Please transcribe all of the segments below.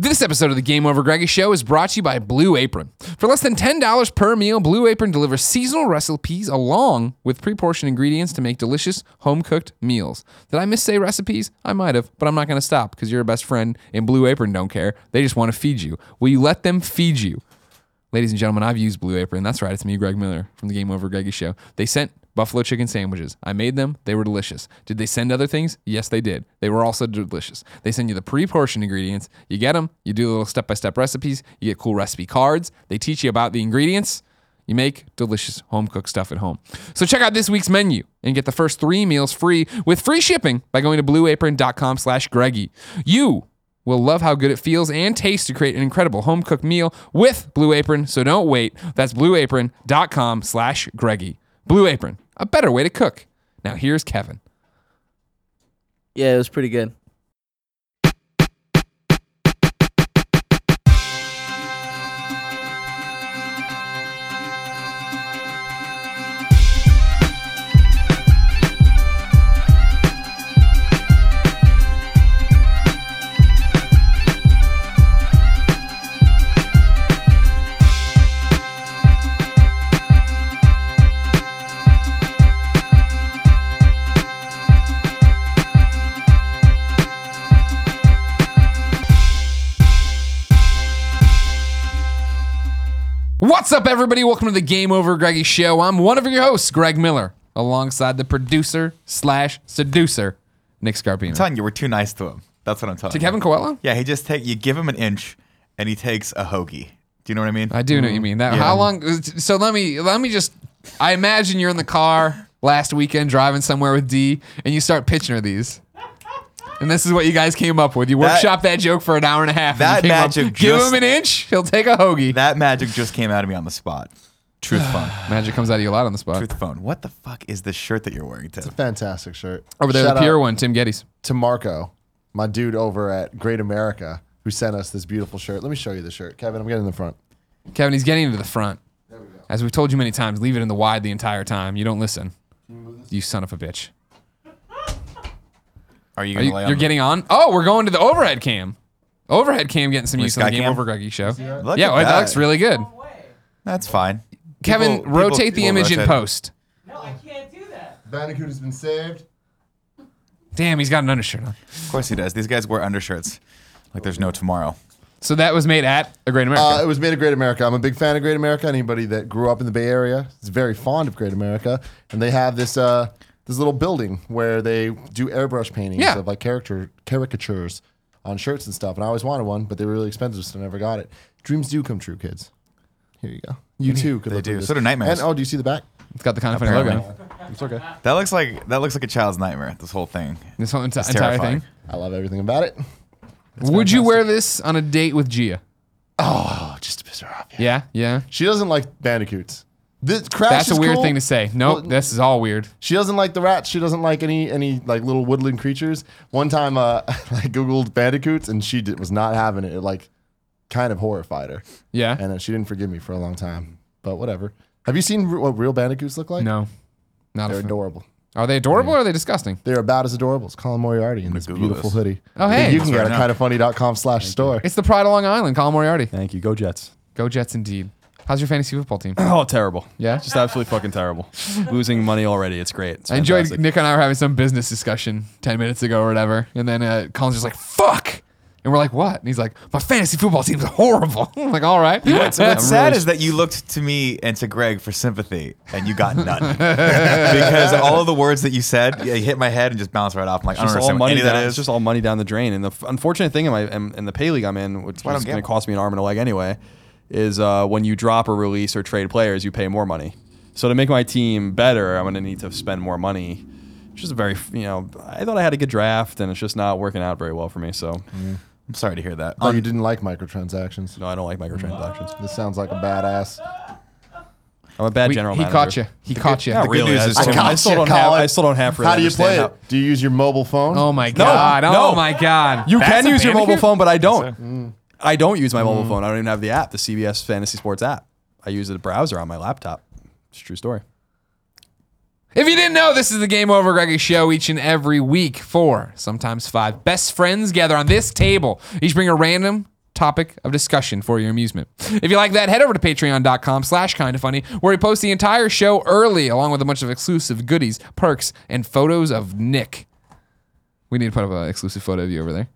This episode of the Game Over Greggy Show is brought to you by Blue Apron. For less than $10 per meal, Blue Apron delivers seasonal recipes along with pre portioned ingredients to make delicious home cooked meals. Did I miss say recipes? I might have, but I'm not going to stop because your best friend and Blue Apron don't care. They just want to feed you. Will you let them feed you? Ladies and gentlemen, I've used Blue Apron. That's right, it's me, Greg Miller from the Game Over Greggy Show. They sent buffalo chicken sandwiches. I made them. They were delicious. Did they send other things? Yes, they did. They were also delicious. They send you the pre-portioned ingredients. You get them. You do little step-by-step recipes. You get cool recipe cards. They teach you about the ingredients. You make delicious home cooked stuff at home. So check out this week's menu and get the first three meals free with free shipping by going to blueapron.com slash Greggy. You will love how good it feels and tastes to create an incredible home cooked meal with Blue Apron. So don't wait. That's blueapron.com slash Greggy. Blue Apron, a better way to cook. Now here's Kevin. Yeah, it was pretty good. Up, everybody? Welcome to the Game Over Greggy Show. I'm one of your hosts, Greg Miller, alongside the producer slash seducer, Nick Scarpino. I'm telling you, we're too nice to him. That's what I'm telling To you. Kevin Coelho? Yeah, he just take you give him an inch, and he takes a hoagie. Do you know what I mean? I do know what you mean. That Yeah. how long? So let me let me just. I imagine you're in the car last weekend driving somewhere with D, and you start pitching her these. And this is what you guys came up with. You That- workshop that joke for an hour and a half. and That you came up, magic Give just- him an inch, he'll take a hoagie. that magic just came out of me on the spot. Truth phone. Magic comes out of you a lot on the spot. Truth phone. What the fuck is this shirt that you're wearing, Tim? It's a fantastic shirt. Over there, Shout the pure one, Tim Gettys. To Marco, my dude over at Great America, who sent us this beautiful shirt. Let me show you the shirt. Kevin, I'm getting in the front. Kevin, he's getting into the front. There we go. As we've told you many times, leave it in the wide the entire time. You don't listen. You son of a bitch. Are you Are gonna you, lay you're on? getting on? Oh, we're going to the overhead cam. Overhead cam getting some use on the Sky Game Cam? Over Greggy show. Look yeah, at well, that. that looks really good. That's fine. Kevin, People- rotate people- the image in rotate. post. No, I can't do that. Bandicoot has been saved. Damn, he's got an undershirt on. Of course he does. These guys wear undershirts like there's no tomorrow. So that was made at a Great America. Uh, it was made of Great America. I'm a big fan of Great America. Anybody that grew up in the Bay Area is very fond of Great America, and they have this uh, this little building where they do airbrush paintings Yeah. of like character caricatures on shirts and stuff. And I always wanted one, but they were really expensive, so I never got it. Dreams do come true, kids. Here you go. You too could They look do. at this. So do nightmares. And oh, do you see the back? it's got the kind of funny logo. It's okay. That looks like that looks like a child's nightmare. This whole thing. This whole enti- entire terrifying. thing. I love everything about it. Would you wear this on a date with Gia? Oh, just to piss her off. Yeah. Yeah, yeah. She doesn't like bandicoots. This Crash That's a weird cool. thing to say. Nope, Well, this is all weird. She doesn't like the rats. She doesn't like any any like little woodland creatures. One time, uh, I googled bandicoots and she did, was not having it. It like kind of horrified her, Yeah. and uh, she didn't forgive me for a long time. But whatever. Have you seen r- what real bandicoots look like? no, not they're a adorable. Are they adorable or are they disgusting? They're about as adorable as Colin Moriarty in this Google beautiful this. hoodie. Oh, hey. you can That's get right kindafunny.com slash store. It's the Pride of Long Island, Colin Moriarty. Thank you. Go Jets. Go Jets, indeed. How's your fantasy football team? Oh, terrible. Yeah? Just absolutely fucking terrible. Losing money already. It's great. It's I enjoyed fantastic. Nick and I were having some business discussion 10 minutes ago or whatever. And then uh, Colin's just like, fuck. And we're like, what? And he's like, my fantasy football team's horrible. I'm like, all right. What's, what's sad really- is that you looked to me and to Greg for sympathy, and you got none. because all of the words that you said, yeah, you hit my head and just bounced right off. I'm like, I don't Just all understand what money any of down, that It's just all money down the drain. And the f- unfortunate thing in my in, in the pay league I'm in, which why I is don't going to gamble. cost me an arm and a leg anyway, is uh, when you drop or release or trade players, you pay more money. So to make my team better, I'm going to need to spend more money. It's just a very, you know, I thought I had a good draft, and it's just not working out very well for me. So I'm sorry to hear that. Oh, you didn't like microtransactions. no, I don't like microtransactions. This sounds like a badass. I'm a bad We- general he manager. caught you. He caught you. Not good really. news I, is still, Tim- I still don't Gotcha, have. Colin. I still don't have. Really How do you play understand it? Do you use your mobile phone? Oh my God. no. Oh my God. You That's can a use your mobile phone, but I don't. I don't use my mobile mm. phone. I don't even have the app, the CBS Fantasy Sports app. I use a browser on my laptop. It's a true story. If you didn't know, this is the Game Over Greggy show each and every week. Four, sometimes five best friends gather on this table. Each bring a random topic of discussion for your amusement. If you like that, head over to patreon.com slash kinda funny, where we post the entire show early, along with a bunch of exclusive goodies, perks, and photos of Nick. We need to put up an exclusive photo of you over there.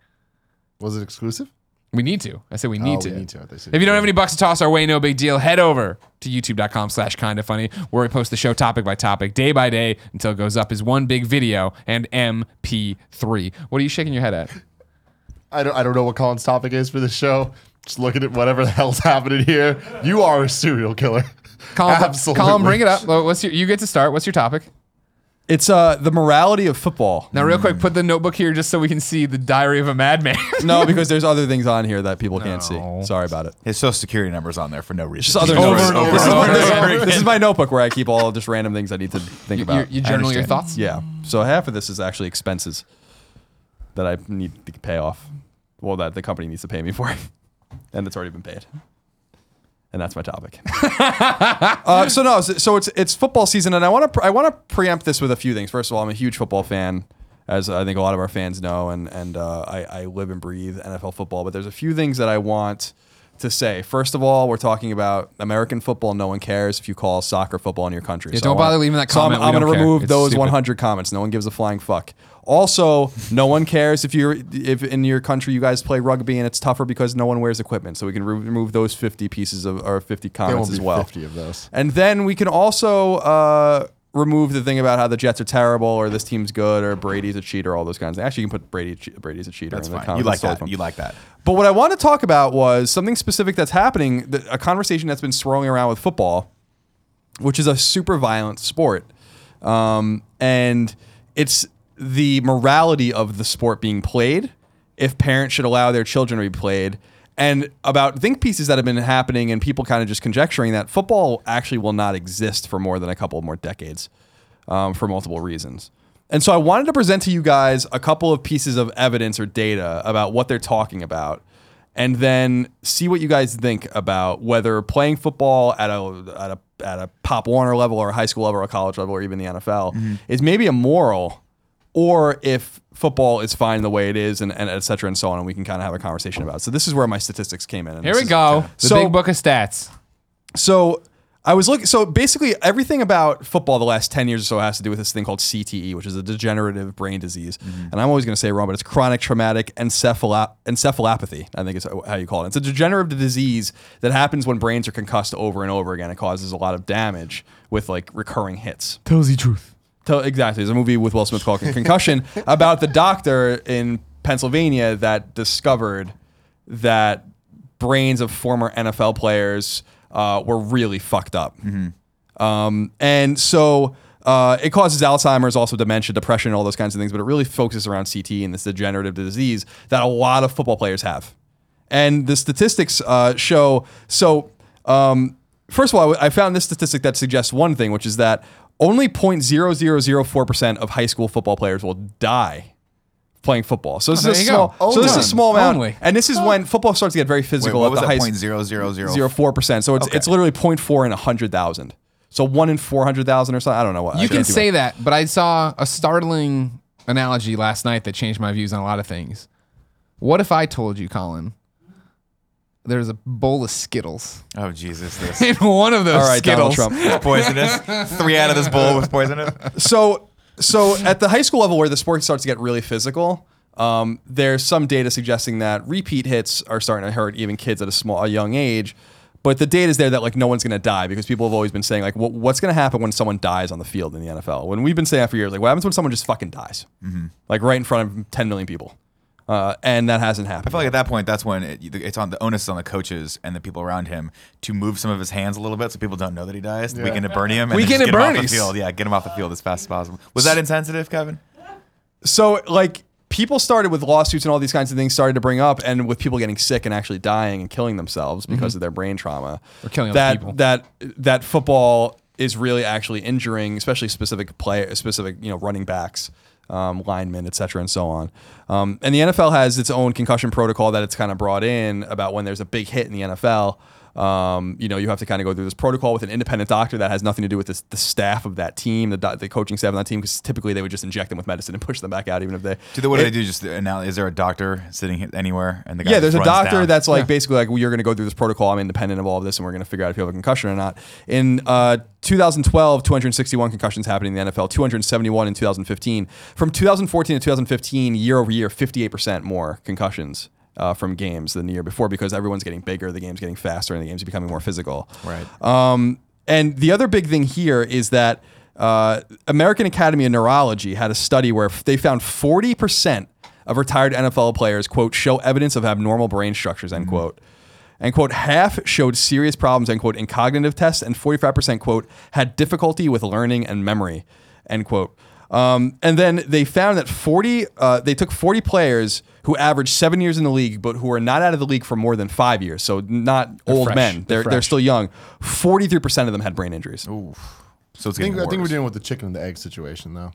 Was it exclusive? We need to. I said we need Oh, to. we need to. I thought you said If you don't have any bucks to toss our way, no big deal. Head over to youtube.com slash kinda funny, where we post the show topic by topic, day by day, until it goes up as one big video and MP3. What are you shaking your head at? I don't, I don't know what Colin's topic is for this show. Just looking at whatever the hell's happening here. You are a serial killer. Colin, Absolutely. Colin, bring it up. What's your, you get to start. What's your topic? It's uh the morality of football. Now, real quick, put the notebook here just so we can see the diary of a madman. No, because there's other things on here that people can't No. see. Sorry about it. His social security number's on there for no reason. Just other Over notes. and over this, is, and over this is- and over this is my notebook where I keep all just random things I need to think you, about. you journal your understand. thoughts? Yeah. So half of this is actually expenses that I need to pay off. Well, that the company needs to pay me for, and it's already been paid. And that's my topic. uh, so no, so so it's it's football season, and I want to I want to preempt this with a few things. First of all, I'm a huge football fan, as I think a lot of our fans know, and and uh, I, I live and breathe NFL football. But there's a few things that I want to say. First of all, we're talking about American football. No one cares if you call soccer football in your country. Yeah, So don't wanna- bother leaving that so I'm- comment. I'm, going to remove It's those stupid. 100 comments. No one gives a flying fuck. Also, no one cares if you're if in your country you guys play rugby and it's tougher because no one wears equipment. So we can re- remove those 50 pieces of or 50 There comments as well. 50 of those. And then we can also uh, remove the thing about how the Jets are terrible or this team's good or Brady's a cheater, all those kinds of things. Actually, you can put Brady Brady's a cheater That's in the fine. comments. You like that. fine. You like that. But what I want to talk about was something specific that's happening, a conversation that's been swirling around with football, which is a super violent sport. Um, and it's the morality of the sport being played, if parents should allow their children to be played, and about think pieces that have been happening and people kind of just conjecturing that football actually will not exist for more than a couple more decades um, for multiple reasons. And so I wanted to present to you guys a couple of pieces of evidence or data about what they're talking about, and then see what you guys think about whether playing football at a at a at a Pop Warner level or a high school level or a college level or even the NFL is maybe immoral, or if football is fine the way it is, and, and et cetera and so on, and we can kind of have a conversation about. it. So this is where my statistics came in. and Here this we is- go. The So- big book of stats. so I was looking. So basically, everything about football the last ten years or so has to do with this thing called CTE, which is a degenerative brain disease. Mm-hmm. And I'm always going to say it wrong, but it's chronic traumatic encephalo- encephalopathy. I think is how you call it. It's a degenerative disease that happens when brains are concussed over and over again. It causes a lot of damage with like recurring hits. Tells the truth. So exactly. There's a movie with Will Smith called Concussion about the doctor in Pennsylvania that discovered that brains of former NFL players uh, were really fucked up. Um, and so uh, it causes Alzheimer's, also dementia, depression, all those kinds of things, but it really focuses around CT and this degenerative disease that a lot of football players have. And the statistics uh, show so. Um, first of all, I found this statistic that suggests one thing, which is that only 0.0004% of high school football players will die playing football. So this Oh, is a there you go. small. So this is a small amount, Only. and this is when football starts to get very Wait, physical what at was the that? high Point zero zero zero zero four percent. So it's Okay. it's literally 0.4 in hundred thousand. So one in four hundred thousand or something. I don't know what. You can say that, but I saw a startling analogy last night that changed my views on a lot of things. What if I told you, Colin, there's a bowl of Skittles Oh Jesus! This in one of those All right, Donald Skittles? Trump. poisonous. Three out of this bowl was poisonous. so so at the high school level where the sport starts to get really physical um, there's some data suggesting that repeat hits are starting to hurt even kids at a small a young age but the data is there that like no one's going to die because people have always been saying like what, what's going to happen when someone dies on the field in the NFL when we've been saying that for years like what happens when someone just fucking dies like right in front of 10 million people uh, and that hasn't happened I feel like at that point, that's when it, it's on the onus is on the coaches and the people around him to move some of his hands a little bit so people don't know that he dies. The Yeah. weekend at Bernie him. And Weekend then at just get him off the field. Yeah, get him off the field as fast as possible. Was that insensitive, Kevin? So like people started with lawsuits and all these kinds of things started to bring up and with people getting sick and actually dying and killing themselves because of their brain trauma Or killing other that people. that that football is really actually injuring especially specific play specific you know running backs um, linemen et cetera and so on. Um, and the NFL has its own concussion protocol that it's kind of brought in about when there's a big hit in the NFL Um, you know, you have to kind of go through this protocol with an independent doctor that has nothing to do with this, the staff of that team, the, the coaching staff of that team, because typically they would just inject them with medicine and push them back out, even if they. Do they, what do It- they do? Just now, is there a doctor sitting anywhere? And the guy yeah, there's a doctor down? that's like basically like well, you're going to go through this protocol. I'm independent of all of this, and we're going to figure out if you have a concussion or not. In uh, 2012, 261 concussions happened in the NFL, 271 in 2015. From 2014 to 2015, year over year, 58% more concussions. Uh, from games than the year before because everyone's getting bigger, the game's getting faster, and the game's becoming more physical. Right. Um, and the other big thing here is that uh, American Academy of Neurology had a study where they found 40% of retired NFL players, quote, show evidence of abnormal brain structures, end quote. And quote, half showed serious problems, end quote, in cognitive tests, and 45%, quote, had difficulty with learning and memory, end quote. Um, and then they found that 40, uh, they took 40 players who averaged seven years in the league, but who are not out of the league for more than five years. So not old fresh. men. They're They're, they're still young. 43% of them had brain injuries. So it's I getting think, I think we're dealing with the chicken and the egg situation, though.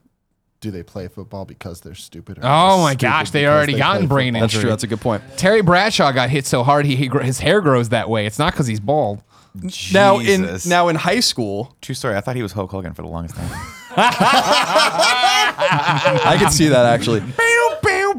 Do they play football because they're stupid? Or Oh my stupid gosh, they already they gotten brain football? That's true. That's a good point. Terry Bradshaw got hit so hard he, he his hair grows that way. It's not because he's bald. Now in now in high school, True story. I thought he was Hulk Hogan for the longest time. I could see that actually.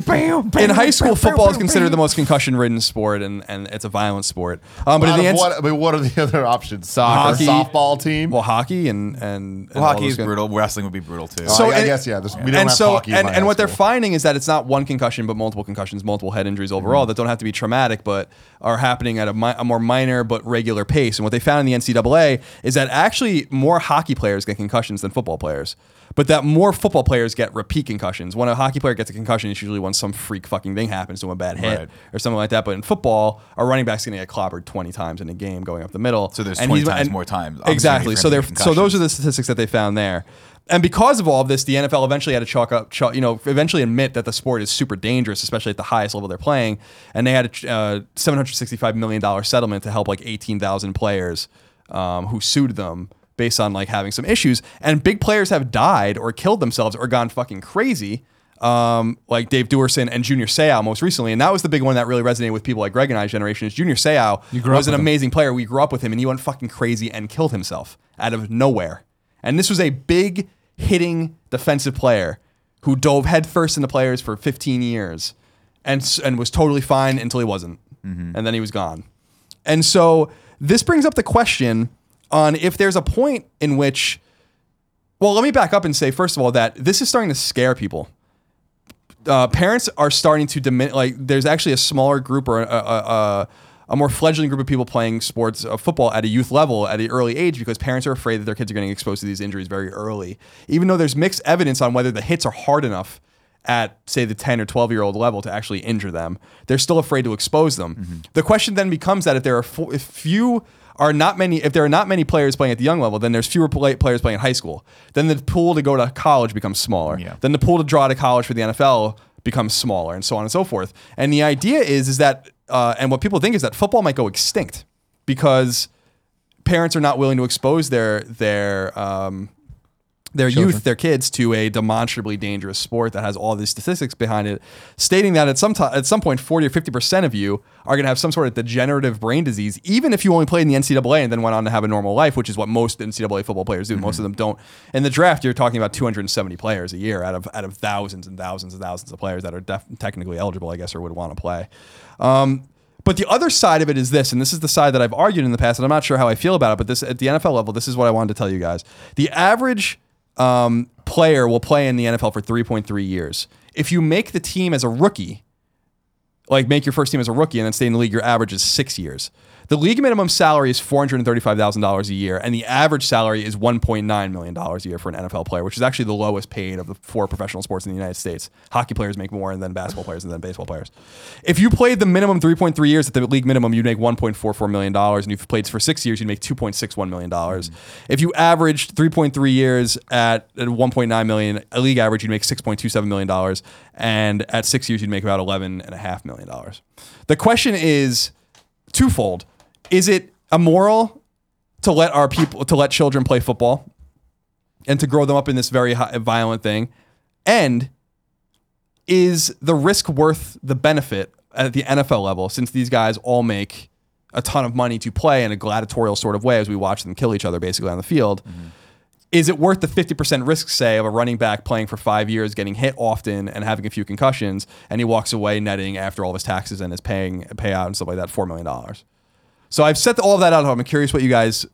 In high school, football is considered the most concussion-ridden sport, and, and it's a violent sport. Um, but Out in the end, what, I mean, what are the other options? Soccer. A softball team. well, hockey and and, and Well, all hockey those is good- brutal. Wrestling would be brutal too. So, So I, I and- guess yeah. This, we don't and have so hockey. in and, my and high what they're school. finding is that it's not one concussion but multiple concussions multiple head injuries overall that don't have to be traumatic but are happening at a, mi- a more minor but regular pace and what they found in the ncaa is that actually more hockey players get concussions than football players but that more football players get repeat concussions when a hockey player gets a concussion it's usually when some freak fucking thing happens to a bad hit Right. or something like that but in football a running back's going to get clobbered 20 times in a game going up the middle So there's And 20 he's- times and- more times exactly so they're so those are the statistics that they found there. And because of all of this, the NFL eventually had to chalk up, chalk, you know, eventually admit that the sport is super dangerous, especially at the highest level they're playing. And they had a uh, $765 million settlement to help like 18,000 players um, who sued them based on like having some issues. And big players have died or killed themselves or gone fucking crazy. Um, like Dave Duerson and Junior Seau most recently, and that was the big one that really resonated with people like Greg and I's generation. Is Junior Seau was an him. amazing player. We grew up with him, and he went fucking crazy and killed himself out of nowhere. And this was a big hitting defensive player who dove headfirst into players for 15 years and and was totally fine until he wasn't, and then he was gone. And so this brings up the question on if there's a point in which, well, let me back up and say first of all that this is starting to scare people uh, parents are starting to diminish. Like, there's actually a smaller group or a, a, a, a more fledgling group of people playing sports, uh, football at a youth level at an early age because parents are afraid that their kids are getting exposed to these injuries very early. Even though there's mixed evidence on whether the hits are hard enough at, say, the 10 or 12 year old level to actually injure them, they're still afraid to expose them. The question then becomes that if there are fo- if few are not many if there are not many players playing at the young level then there's fewer play, players playing in high school then the pool to go to college becomes smaller Yeah. then the pool to draw to college for the NFL becomes smaller and so on and so forth. And the idea is is that uh, and what people think is that football might go extinct because parents are not willing to expose their their um, their youth, their kids, to a demonstrably dangerous sport that has all these statistics behind it, stating that at some time, at some point, forty or fifty percent of you are going to have some sort of degenerative brain disease, even if you only played in the NCAA and then went on to have a normal life, which is what most NCAA football players do. Most of them don't. In the draft, you're talking about 270 players a year out of out of thousands and thousands and thousands of players that are def- technically eligible, I guess, or would want to play. Um, but the other side of it is this, and this is the side that I've argued in the past, and I'm not sure how I feel about it, but this at the NFL level, this is what I wanted to tell you guys. The average um, player will play in the NFL for 3.3 years. If you make the team as a rookie, like make your first team as a rookie and then stay in the league, your average is six years. The league minimum salary is four hundred and thirty-five thousand dollars a year, and the average salary is one point nine million dollars a year for an NFL player, which is actually the lowest paid of the four professional sports in the United States. Hockey players make more than basketball players and then baseball players. If you played the minimum three point three years at the league minimum, you'd make one point four four million dollars, and if you played for six years, you'd make two point six one million dollars. Mm. If you averaged three point three years at at one point nine million, a league average, you'd make six point two seven million dollars, and at six years, you'd make about eleven and a half million dollars. The question is twofold: Is it immoral to let our people to let children play football and to grow them up in this very high, violent thing? And is the risk worth the benefit at the NFL level since these guys all make a ton of money to play in a gladiatorial sort of way as we watch them kill each other basically on the field. Mm-hmm. Is it worth the 50% risk, say, of a running back playing for five years, getting hit often, and having a few concussions, and he walks away netting after all of his taxes and his paying payout and stuff like that, $4 million? So I've set all of that out. I'm curious what you guys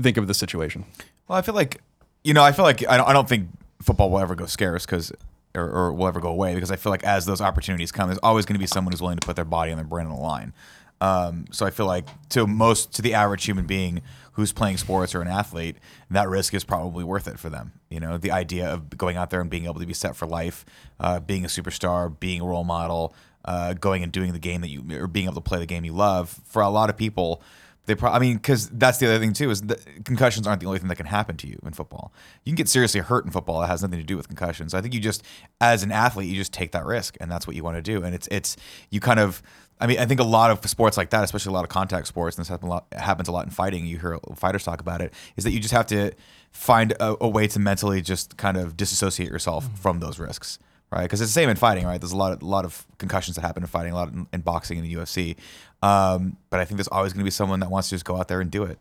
think of the situation. Well, I feel like, you know, I feel like I don't, I don't think football will ever go scarce because, or, or will ever go away because I feel like as those opportunities come, there's always going to be someone who's willing to put their body and their brain on the line. Um, so I feel like to most, to the average human being who's playing sports or an athlete, that risk is probably worth it for them. You know, the idea of going out there and being able to be set for life, uh, being a superstar, being a role model, uh, going and doing the game that you, or being able to play the game you love. For a lot of people, they probably, I mean, because that's the other thing too is that concussions aren't the only thing that can happen to you in football. You can get seriously hurt in football. That has nothing to do with concussions. I think you just, as an athlete, you just take that risk, and that's what you want to do. And it's it's you kind of. I mean, I think a lot of sports like that, especially a lot of contact sports, and this happens a lot, happens a lot in fighting. You hear fighters talk about it. Is that you just have to find a, a way to mentally just kind of disassociate yourself from those risks, right? Because it's the same in fighting, right? There's a lot of lot of concussions that happen in fighting, a lot in, in boxing and the UFC. Um, but I think there's always going to be someone that wants to just go out there and do it.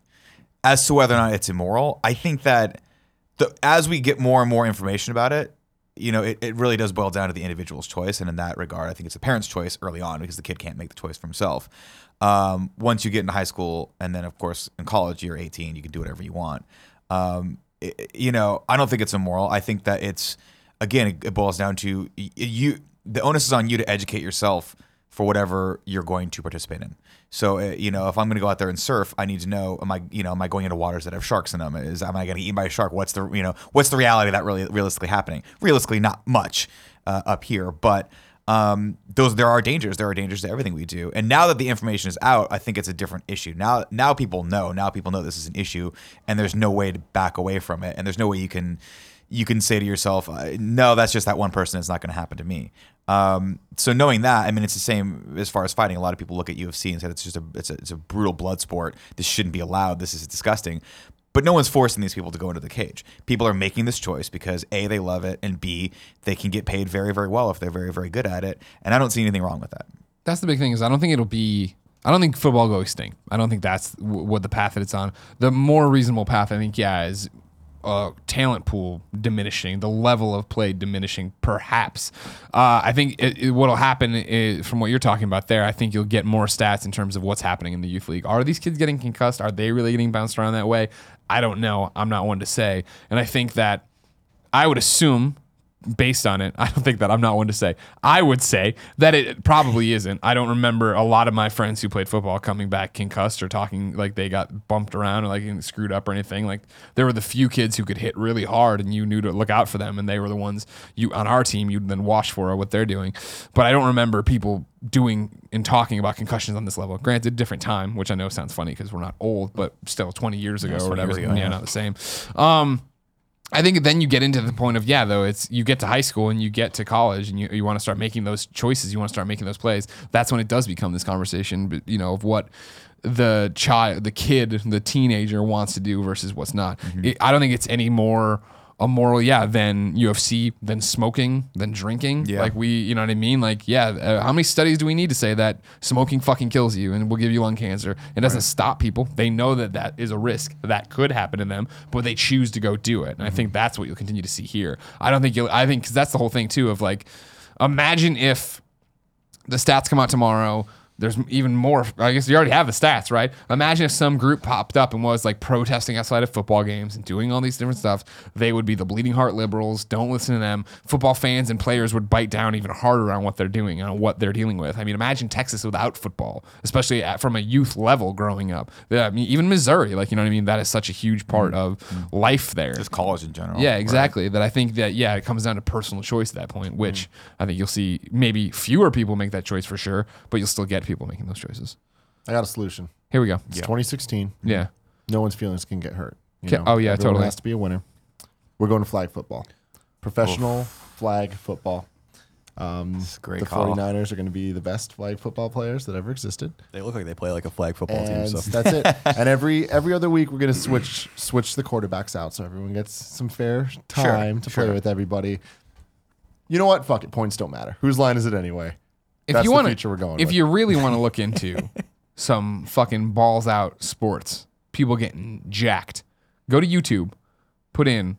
As to whether or not it's immoral, I think that the, as we get more and more information about it, you know, it, it really does boil down to the individual's choice. And in that regard, I think it's the parent's choice early on because the kid can't make the choice for himself. Um, once you get into high school, and then of course in college, you're 18, you can do whatever you want. Um, it- you know, I don't think it's immoral. I think that it's again, it, boils down to you. The onus is on you to educate yourself for whatever you're going to participate in. So, uh, you know, if I'm going to go out there and surf, I need to know: am I, you know, am I going into waters that have sharks in them? Is am I going to eat by a shark? What's the, you know, what's the reality of that really realistically happening? Realistically, not much uh, up here, but um, those there are dangers. There are dangers to everything we do. And now that the information is out, I think it's a different issue. Now, now people know. Now people know this is an issue, and there's no way to back away from it, and there's no way you can you can say to yourself, uh, "No, that's just that one person. It's not going to happen to me." Um, so knowing that, I mean, it's the same as far as fighting. A lot of people look at UFC and say it's just a it's a, it's a brutal blood sport. This shouldn't be allowed. This is disgusting. But no one's forcing these people to go into the cage. People are making this choice because a they love it, and b they can get paid very very well if they're very very good at it. And I don't see anything wrong with that. That's the big thing is I don't think it'll be. I don't think football will go extinct. I don't think that's w- what the path that it's on. The more reasonable path, I think, yeah, is uh, talent pool diminishing, the level of play diminishing, perhaps. Uh, I think it, it, what'll happen is, from what you're talking about there, I think you'll get more stats in terms of what's happening in the youth league. Are these kids getting concussed? Are they really getting bounced around that way? I don't know. I'm not one to say. And I think that I would assume, based on it, I don't think that I'm not one to say. I would say that it probably isn't. I don't remember a lot of my friends who played football coming back concussed or talking like they got bumped around or like screwed up or anything. Like there were the few kids who could hit really hard and you knew to look out for them, and they were the ones you on our team you'd then watch for what they're doing. But I don't remember people doing and talking about concussions on this level. Granted, different time, which I know sounds funny because we're not old, but still 20 years ago or 20 whatever. years ago, yeah, yeah. not the same. Um, I think then you get into the point of yeah, though it's you get to high school and you get to college and you, you want to start making those choices, you want to start making those plays. That's when it does become this conversation, but you know of what the child, the kid, the teenager wants to do versus what's not. Mm-hmm. It, I don't think it's any more immoral, yeah, than UFC, than smoking, than drinking. Yeah. Like we, you know what I mean? Like yeah, uh, how many studies do we need to say that smoking fucking kills you and will give you lung cancer? It doesn't stop people. They know that that is a risk that could happen to them, but they choose to go do it. And I think that's what you'll continue to see here. I don't think you'll. I think because that's the whole thing too of like, imagine if the stats come out tomorrow. There's even more. I guess you already have the stats, right? Imagine if some group popped up and was like protesting outside of football games and doing all these different stuff. They would be the bleeding heart liberals. Don't listen to them. Football fans and players would bite down even harder on what they're doing and on what they're dealing with. I mean, imagine Texas without football, especially at, from a youth level growing up. Yeah, I mean, even Missouri, like you know what I mean. That is such a huge part mm. of mm. life there. Just college in general. Yeah, right? exactly. That I think that yeah, it comes down to personal choice at that point, which mm. I think you'll see maybe fewer people make that choice for sure, but you'll still get people making those choices. I got a solution. Here we go. It's 2016. Yeah. No one's feelings can get hurt. you Okay. know? Oh, yeah, Everyone totally. has to be a winner. We're going to flag football. Professional flag football. Um, It's a great the call. 49ers are going to be the best flag football players that ever existed. They look like they play like a flag football team. So that's it. And every every other week we're gonna switch switch the quarterbacks out so everyone gets some fair time to play with everybody. You know what? Fuck it. Points don't matter. Whose line is it anyway? If That's you want future we're going if with. you really want to look into some fucking balls out sports. People getting jacked. Go to YouTube, put in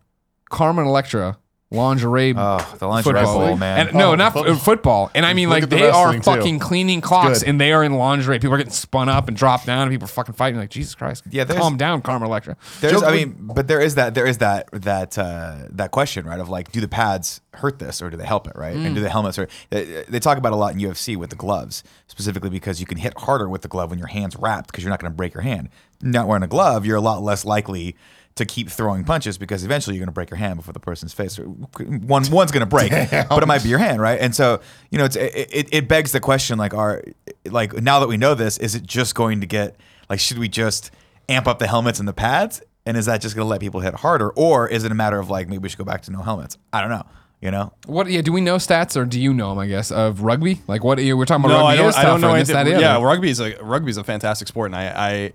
Carmen Electra lingerie. Oh, the lingerie football. bowl, man. And, no, Oh, not foot- football. And I mean, Look like the they are wrestling, too. fucking cleaning clocks, and they are in lingerie. People are getting spun up and dropped down, and people are fucking fighting. Like Jesus Christ, Yeah, calm down, Karma Electra. There's, Joe- I mean, but there is that there is that that uh, that question, right? Of like, do the pads hurt this or do they help it, right? And do the helmets or they, they talk about a lot in UFC with the gloves, specifically because you can hit harder with the glove when your hands wrapped because you're not going to break your hand. Not wearing a glove, you're a lot less likely to keep throwing punches because eventually you're going to break your hand before the person's face. Or one one's going to break, but it might be your hand, right? And so you know, it's it, it, it begs the question, like, are like now that we know this, is it just going to get like should we just amp up the helmets and the pads? And is that just going to let people hit harder, or is it a matter of like maybe we should go back to no helmets? I don't know. You know, What? Yeah. Do we know stats, or do you know them? I guess of rugby. Like what? We're talking about No, rugby I don't. and I don't know or this, anything. that, Yeah, other. rugby's a rugby's a fantastic sport, and I,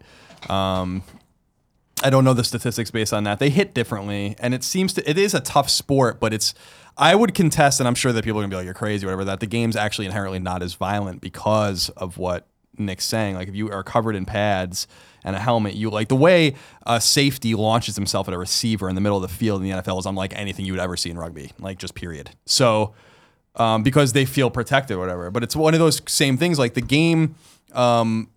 I, um, I don't know the statistics based on that. They hit differently, and it seems to. It is a tough sport, but it's. I would contest, and I'm sure that people are gonna be like, "You're crazy," whatever. That the game's actually inherently not as violent because of what Nick's saying. Like if you are covered in pads and a helmet, you like the way a safety launches himself at a receiver in the middle of the field in the NFL is unlike anything you would ever see in rugby. Like just period. So um, because they feel protected or whatever. But it's one of those same things. Like the game, um,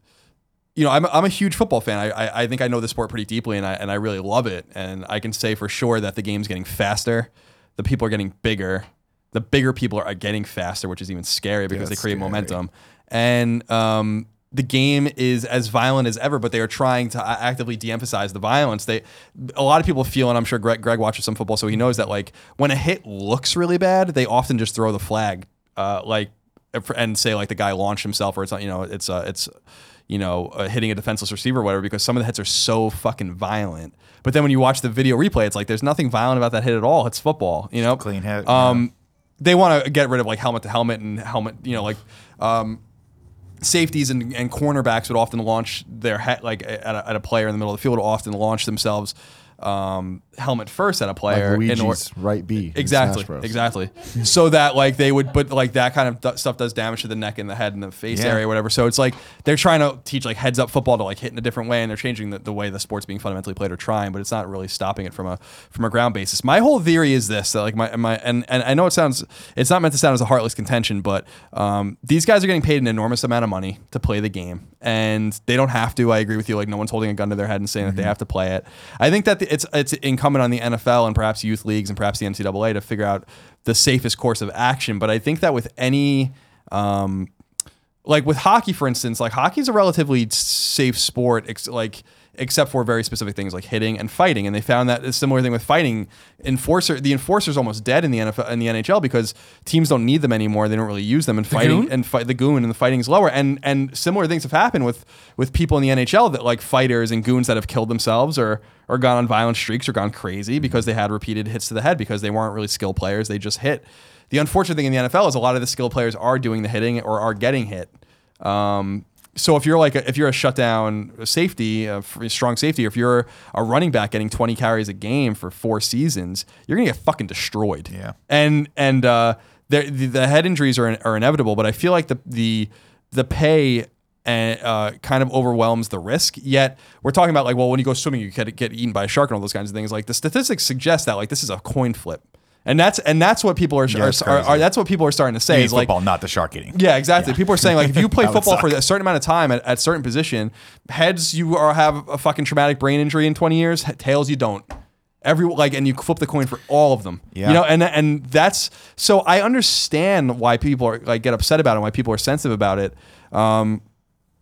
you know, I'm, I'm a huge football fan. I, I, I think I know the sport pretty deeply, and I and I really love it. And I can say for sure that the game's getting faster. The people are getting bigger. The bigger people are getting faster, which is even scary because they create scary. momentum. And um, the game is as violent as ever, but they are trying to actively de-emphasize the violence. They, a lot of people feel, and I'm sure Greg, Greg watches some football, so he knows that like when a hit looks really bad, they often just throw the flag, uh, like, and say like the guy launched himself or it's not, you know, it's uh, it's you know, uh, hitting a defenseless receiver or whatever, because some of the hits are so fucking violent. But then when you watch the video replay, it's like there's nothing violent about that hit at all. It's football, you know. clean hit, Um, they want to get rid of like helmet to helmet and helmet, you know, like um, safeties and, and cornerbacks would often launch their head like at a, at a player in the middle of the field would often launch themselves um, helmet first at a player Like in or- right B. Exactly, exactly. so that like they would, but like that kind of th- stuff does damage to the neck and the head and the face Yeah. area, whatever. So it's like they're trying to teach like heads up football to like hit in a different way, and they're changing the, the way the sport's being fundamentally played or trying, but it's not really stopping it from a from a ground basis. My whole theory is this: that like my my and and I know it sounds it's not meant to sound as a heartless contention, but um, these guys are getting paid an enormous amount of money to play the game, and they don't have to. I agree with you. Like no one's holding a gun to their head and saying that they have to play it. I think that the- it's it's incumbent on the NFL and perhaps youth leagues and perhaps the NCAA to figure out the safest course of action. But I think that with any um, like with hockey, for instance, like hockey is a relatively safe sport, ex- like except for very specific things like hitting and fighting. And they found that a similar thing with fighting. Enforcer, the enforcer's almost dead in the NFL, in the NHL because teams don't need them anymore. They don't really use them. And fighting goon? and fight the goon and the fighting's lower. And and similar things have happened with with people in the NHL that like fighters and goons that have killed themselves or or gone on violent streaks or gone crazy because they had repeated hits to the head because they weren't really skilled players. They just hit. The unfortunate thing in the NFL is a lot of the skilled players are doing the hitting or are getting hit. Um, so if you're like a, if you're a shutdown safety, a strong safety, or if you're a running back getting 20 carries a game for four seasons, you're gonna get fucking destroyed. Yeah. And and uh, the, the the head injuries are are inevitable, but I feel like the the the pay and uh, kind of overwhelms the risk. Yet we're talking about like, well, when you go swimming, you get get eaten by a shark and all those kinds of things. Like the statistics suggest that like this is a coin flip, and that's and that's what people are, Yeah, it's are, are, that's what people are starting to say. Is is like football, not the shark eating. yeah, exactly. People are saying like if you play football for a certain amount of time at, at certain position, heads you are have a fucking traumatic brain injury in 20 years, tails you don't. Every like and you flip the coin for all of them. Yeah. You know, and and that's so I understand why people are like get upset about it, and why people are sensitive about it. Um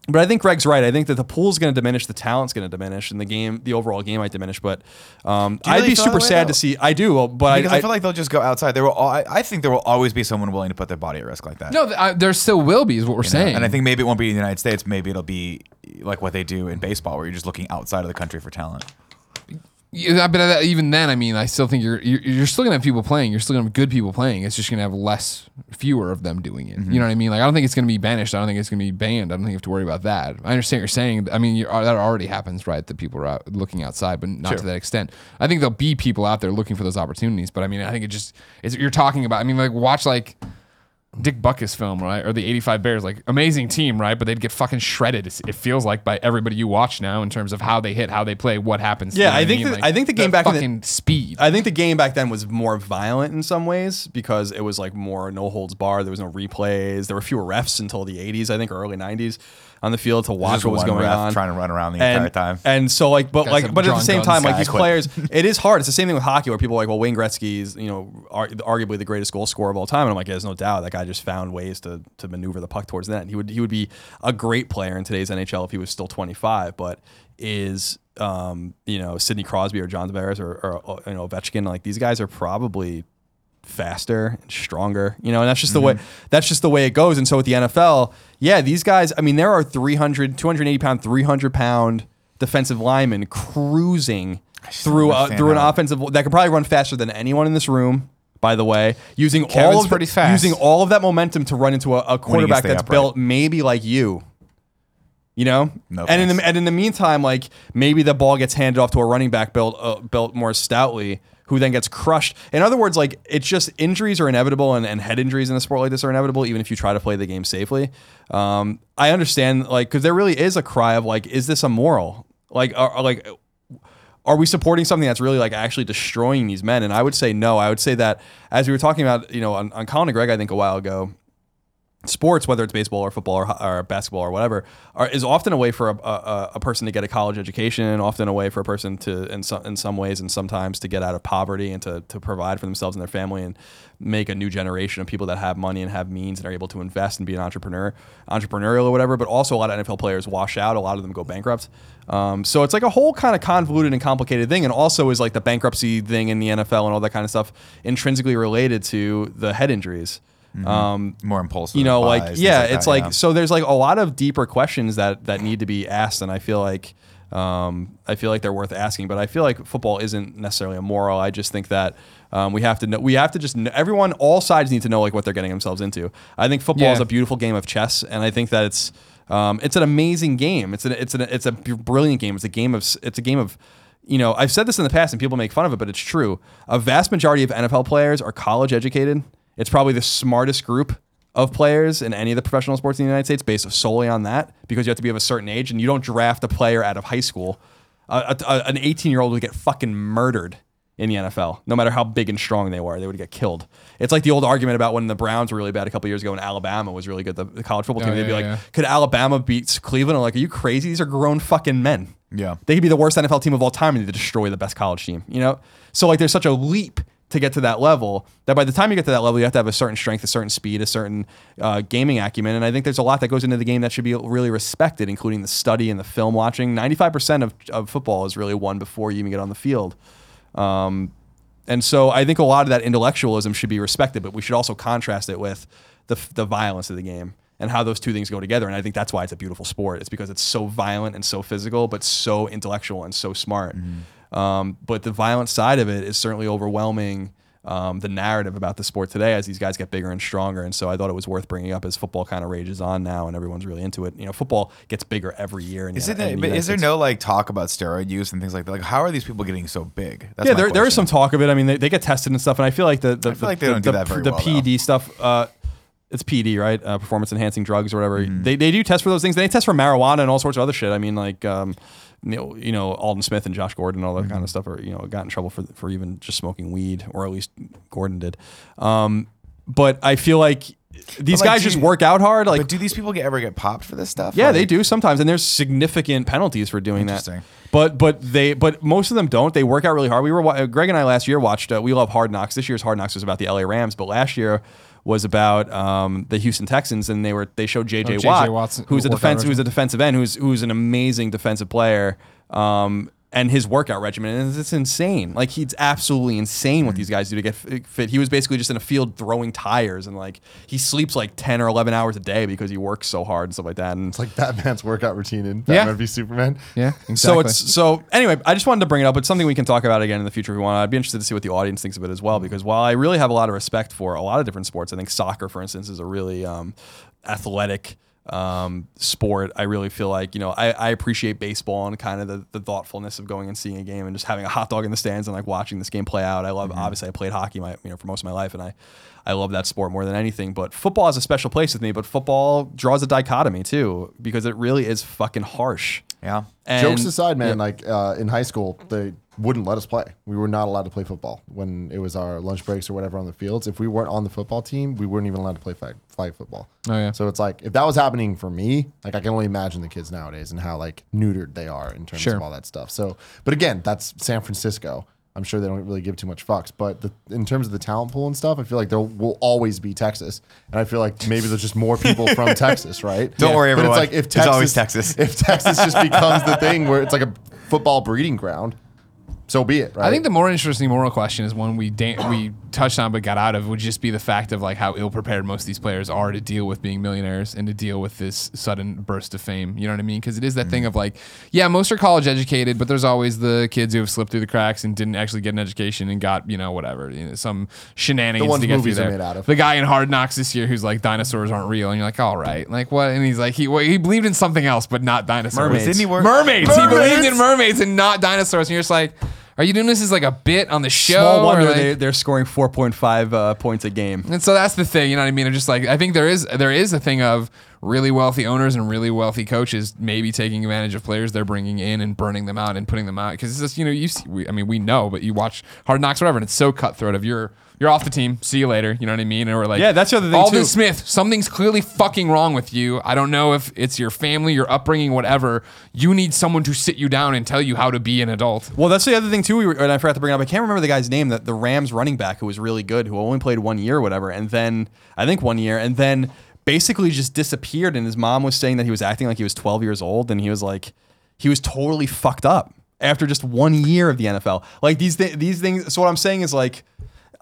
but I think Greg's right. I think that the pool's going to diminish, the talent's going to diminish, and the game, the overall game might diminish. But um, you I'd be super sad though? to see. I do, but Because I, I, feel like they'll just go outside. There will. al- I, I think there will always be someone willing to put their body at risk like that. No, th- I, there still will be, is what we're You know? saying. And I think maybe it won't be in the United States. Maybe it'll be like what they do in baseball, where you're just looking outside of the country for talent. Yeah, but even then, I mean, I still think you're you're, you're still gonna have people playing. You're still gonna have good people playing. It's just gonna have less, fewer of them doing it. You mm-hmm. know what I mean? Like, I don't think it's gonna be banished. I don't think it's gonna be banned. I don't think you have to worry about that. I understand what you're saying. I mean, you're, that already happens, right? That people are out looking outside, but not to that extent. I think there'll be people out there looking for those opportunities. But I mean, I think it just it's, you're talking about. I mean, like watch like Dick Butkus film, right? Or the 85 Bears, like amazing team, right? But they'd get fucking shredded. It's- It feels like by everybody you watch now in terms of how they hit, how they play, what happens. Yeah, You know I what think mean? the- I think the game back in the- fucking speed. I think the game back then was more violent in some ways because it was like more no holds bar. There was no replays. There were fewer refs until the 80s, I think, or early 90s on the field to watch what was one going ref on. trying to run around the and, entire time. And so like, but Guys like, but at the same time, like these quit. players, it is hard. It's the same thing with hockey where people are like, well, Wayne Gretzky's, you know, arguably the greatest goal scorer of all time. And I'm like, yeah, there's no doubt that guy just found ways to to maneuver the puck towards the net. He would he would be a great player in today's NHL if he was still 25, but is um, you know Sidney Crosby or John Tavares or, or you know Ovechkin like these guys are probably faster and stronger you know and that's just the way that's just the way it goes. And so with the NFL yeah these guys I mean there are 300 280 pound 300 pound defensive linemen cruising through a, through an offensive that could probably run faster than anyone in this room by the way using Kevin's all of pretty the, fast. using all of that momentum to run into a, a quarterback that's upright. built maybe like you you know, No and in the and in the meantime, like maybe the ball gets handed off to a running back built uh, built more stoutly, who then gets crushed. In other words, like it's just injuries are inevitable, and, and head injuries in a sport like this are inevitable, even if you try to play the game safely. Um, I understand, like, because there really is a cry of like, is this immoral? Like, are, are, like. Are we supporting something that's really like actually destroying these men? And I would say no. I would say that as we were talking about, you know, on, on Colin and Greg, I think a while ago, sports, whether it's baseball or football or, or basketball or whatever, are, is often a way for a, a, a person to get a college education, often a way for a person to, in some, in some ways and sometimes to get out of poverty and to, to provide for themselves and their family and make a new generation of people that have money and have means and are able to invest and be an entrepreneur, entrepreneurial or whatever. But also a lot of NFL players wash out. A lot of them go bankrupt. Um, so it's like a whole kind of convoluted and complicated thing. And also is like the bankruptcy thing in the NFL and all that kind of stuff intrinsically related to the head injuries. Um, More impulsive. you know, like yeah, like it's that, like yeah. so. There's like a lot of deeper questions that that need to be asked, and I feel like um, I feel like they're worth asking. But I feel like football isn't necessarily immoral. I just think that um, we have to know. We have to just know, everyone, all sides need to know like what they're getting themselves into. I think football is a beautiful game of chess, and I think that it's um, it's an amazing game. It's an it's an it's a brilliant game. It's a game of it's a game of you know, I've said this in the past and people make fun of it, but it's true. A vast majority of NFL players are college educated. It's probably the smartest group of players in any of the professional sports in the United States based solely on that because you have to be of a certain age and you don't draft a player out of high school. A- a- a- an 18 year old would get fucking murdered in the NFL, no matter how big and strong they were. They would get killed. It's like the old argument about when the Browns were really bad a couple years ago and Alabama was really good, the, the college football oh, team. Oh, They'd be yeah, like, yeah. could Alabama beat Cleveland? I'm like, are you crazy? These are grown fucking men. Yeah. They could be the worst NFL team of all time and they destroy the best college team, you know? So like there's such a leap to get to that level that by the time you get to that level, you have to have a certain strength, a certain speed, a certain uh, gaming acumen. And I think there's a lot that goes into the game that should be really respected, including the study and the film watching. 95% of, of football is really won before you even get on the field. Um, and so I think a lot of that intellectualism should be respected, but we should also contrast it with the, the violence of the game and how those two things go together. And I think that's why it's a beautiful sport. It's because it's so violent and so physical, but so intellectual and so smart. Um, but the violent side of it is certainly overwhelming um, the narrative about the sport today as these guys get bigger and stronger. And so I thought it was worth bringing up as football kind of rages on now and everyone's really into it. You know, football gets bigger every year. The- Is it? But is there no like talk about steroid use and things like that? Like, how are these people getting so big? That's yeah, there, there is some talk of it. I mean, they, they get tested and stuff, and I feel like the the, feel like the, they don't the, do that very the well, though. Stuff. Uh, it's PD, right? Uh, performance enhancing drugs or whatever. Mm-hmm. They, they do test for those things. They test for marijuana and all sorts of other shit. I mean, like um, you know, you know, Aldon Smith and Josh Gordon, all that Mm-hmm. kind of stuff, are you know, got in trouble for for even just smoking weed, or at least Gordon did. Um, but I feel like these like, guys just you- work out hard. Like But do these people get ever get popped for this stuff? yeah, they do sometimes, and there's significant penalties for doing that. But but they but most of them don't. They work out really hard. We were Greg and I last year watched. Uh, we love Hard Knocks. This year's Hard Knocks was about the LA Rams, but last year was about um, the Houston Texans, and they were they showed JJ, Oh. Watt, Watt's who's a defense who's a defensive end, who's who's an amazing defensive player. Um, and his workout regimen is it's insane. Like he's absolutely insane what these guys do to get fit. He was basically just in a field throwing tires, and like he sleeps like ten or eleven hours a day because he works so hard and stuff like that. And It's like Batman's workout routine in Yeah. Batman v Superman. Yeah, exactly. so it's so anyway. I just wanted to bring it up. It's something we can talk about again in the future if we want. I'd be interested to see what the audience thinks of it as well. Because while I really have a lot of respect for a lot of different sports, I think soccer, for instance, is a really um, athletic, um, sport. I really feel like you know I, I appreciate baseball and kind of the, the thoughtfulness of going and seeing a game and just having a hot dog in the stands and like watching this game play out. I love obviously I played hockey my you know for most of my life and I I love that sport more than anything. But football has a special place with me. But football draws a dichotomy too because it really is fucking harsh. Yeah. And, Jokes aside, man, like uh, in high school, they wouldn't let us play. We were not allowed to play football when it was our lunch breaks or whatever on the fields. If we weren't on the football team, we weren't even allowed to play flag, flag football. Oh, yeah. So it's like if that was happening for me, like I can only imagine the kids nowadays and how like neutered they are in terms Sure. of all that stuff. So, but again, that's San Francisco. I'm sure they don't really give too much fucks, but the, in terms of the talent pool and stuff, I feel like there will always be Texas, and I feel like maybe there's just more people from Texas, right? Don't worry, but everyone. it's like if It's Texas, always Texas. if Texas just becomes the thing where it's like a football breeding ground, so be it, right? I think the more interesting moral question is one we da- we touched on but got out of would just be the fact of like how ill prepared most of these players are to deal with being millionaires and to deal with this sudden burst of fame. You know what I mean? Because it is that Mm. thing of like, yeah, most are college educated, but there's always the kids who have slipped through the cracks and didn't actually get an education and got you know whatever you know, some shenanigans The ones to get through movies are there. made out of. The guy in Hard Knocks this year who's like dinosaurs aren't real, and you're like, all right, like what? And he's like he well, he believed in something else, but not dinosaurs. Mermaids. Didn't he work? Mermaids. He believed in mermaids and not dinosaurs. And you're just like, are you doing this as like a bit on the show? Small or, wonder like- they, they're scoring 4.5 uh, points a game. and so that's the thing, you know what I mean? I'm just like I think there is there is a thing of really wealthy owners and really wealthy coaches maybe taking advantage of players they're bringing in and burning them out and putting them out because it's just you know you see, we, I mean we know but you watch Hard Knocks whatever and it's so cutthroat of you're you're off the team see you later you know what I mean and we're like Yeah, that's the other thing, Aldon too. Smith something's clearly fucking wrong with you I don't know if it's your family your upbringing whatever you need someone to sit you down and tell you how to be an adult Well, that's the other thing too. We were, and I forgot to bring it up. I can't remember the guy's name. That the Rams running back who was really good, who only played one year or whatever, and then I think one year, and then basically just disappeared. And his mom was saying that he was acting like he was 12 years old, and he was like, he was totally fucked up after just one year of the NFL. Like these th- these things. So what I'm saying is like.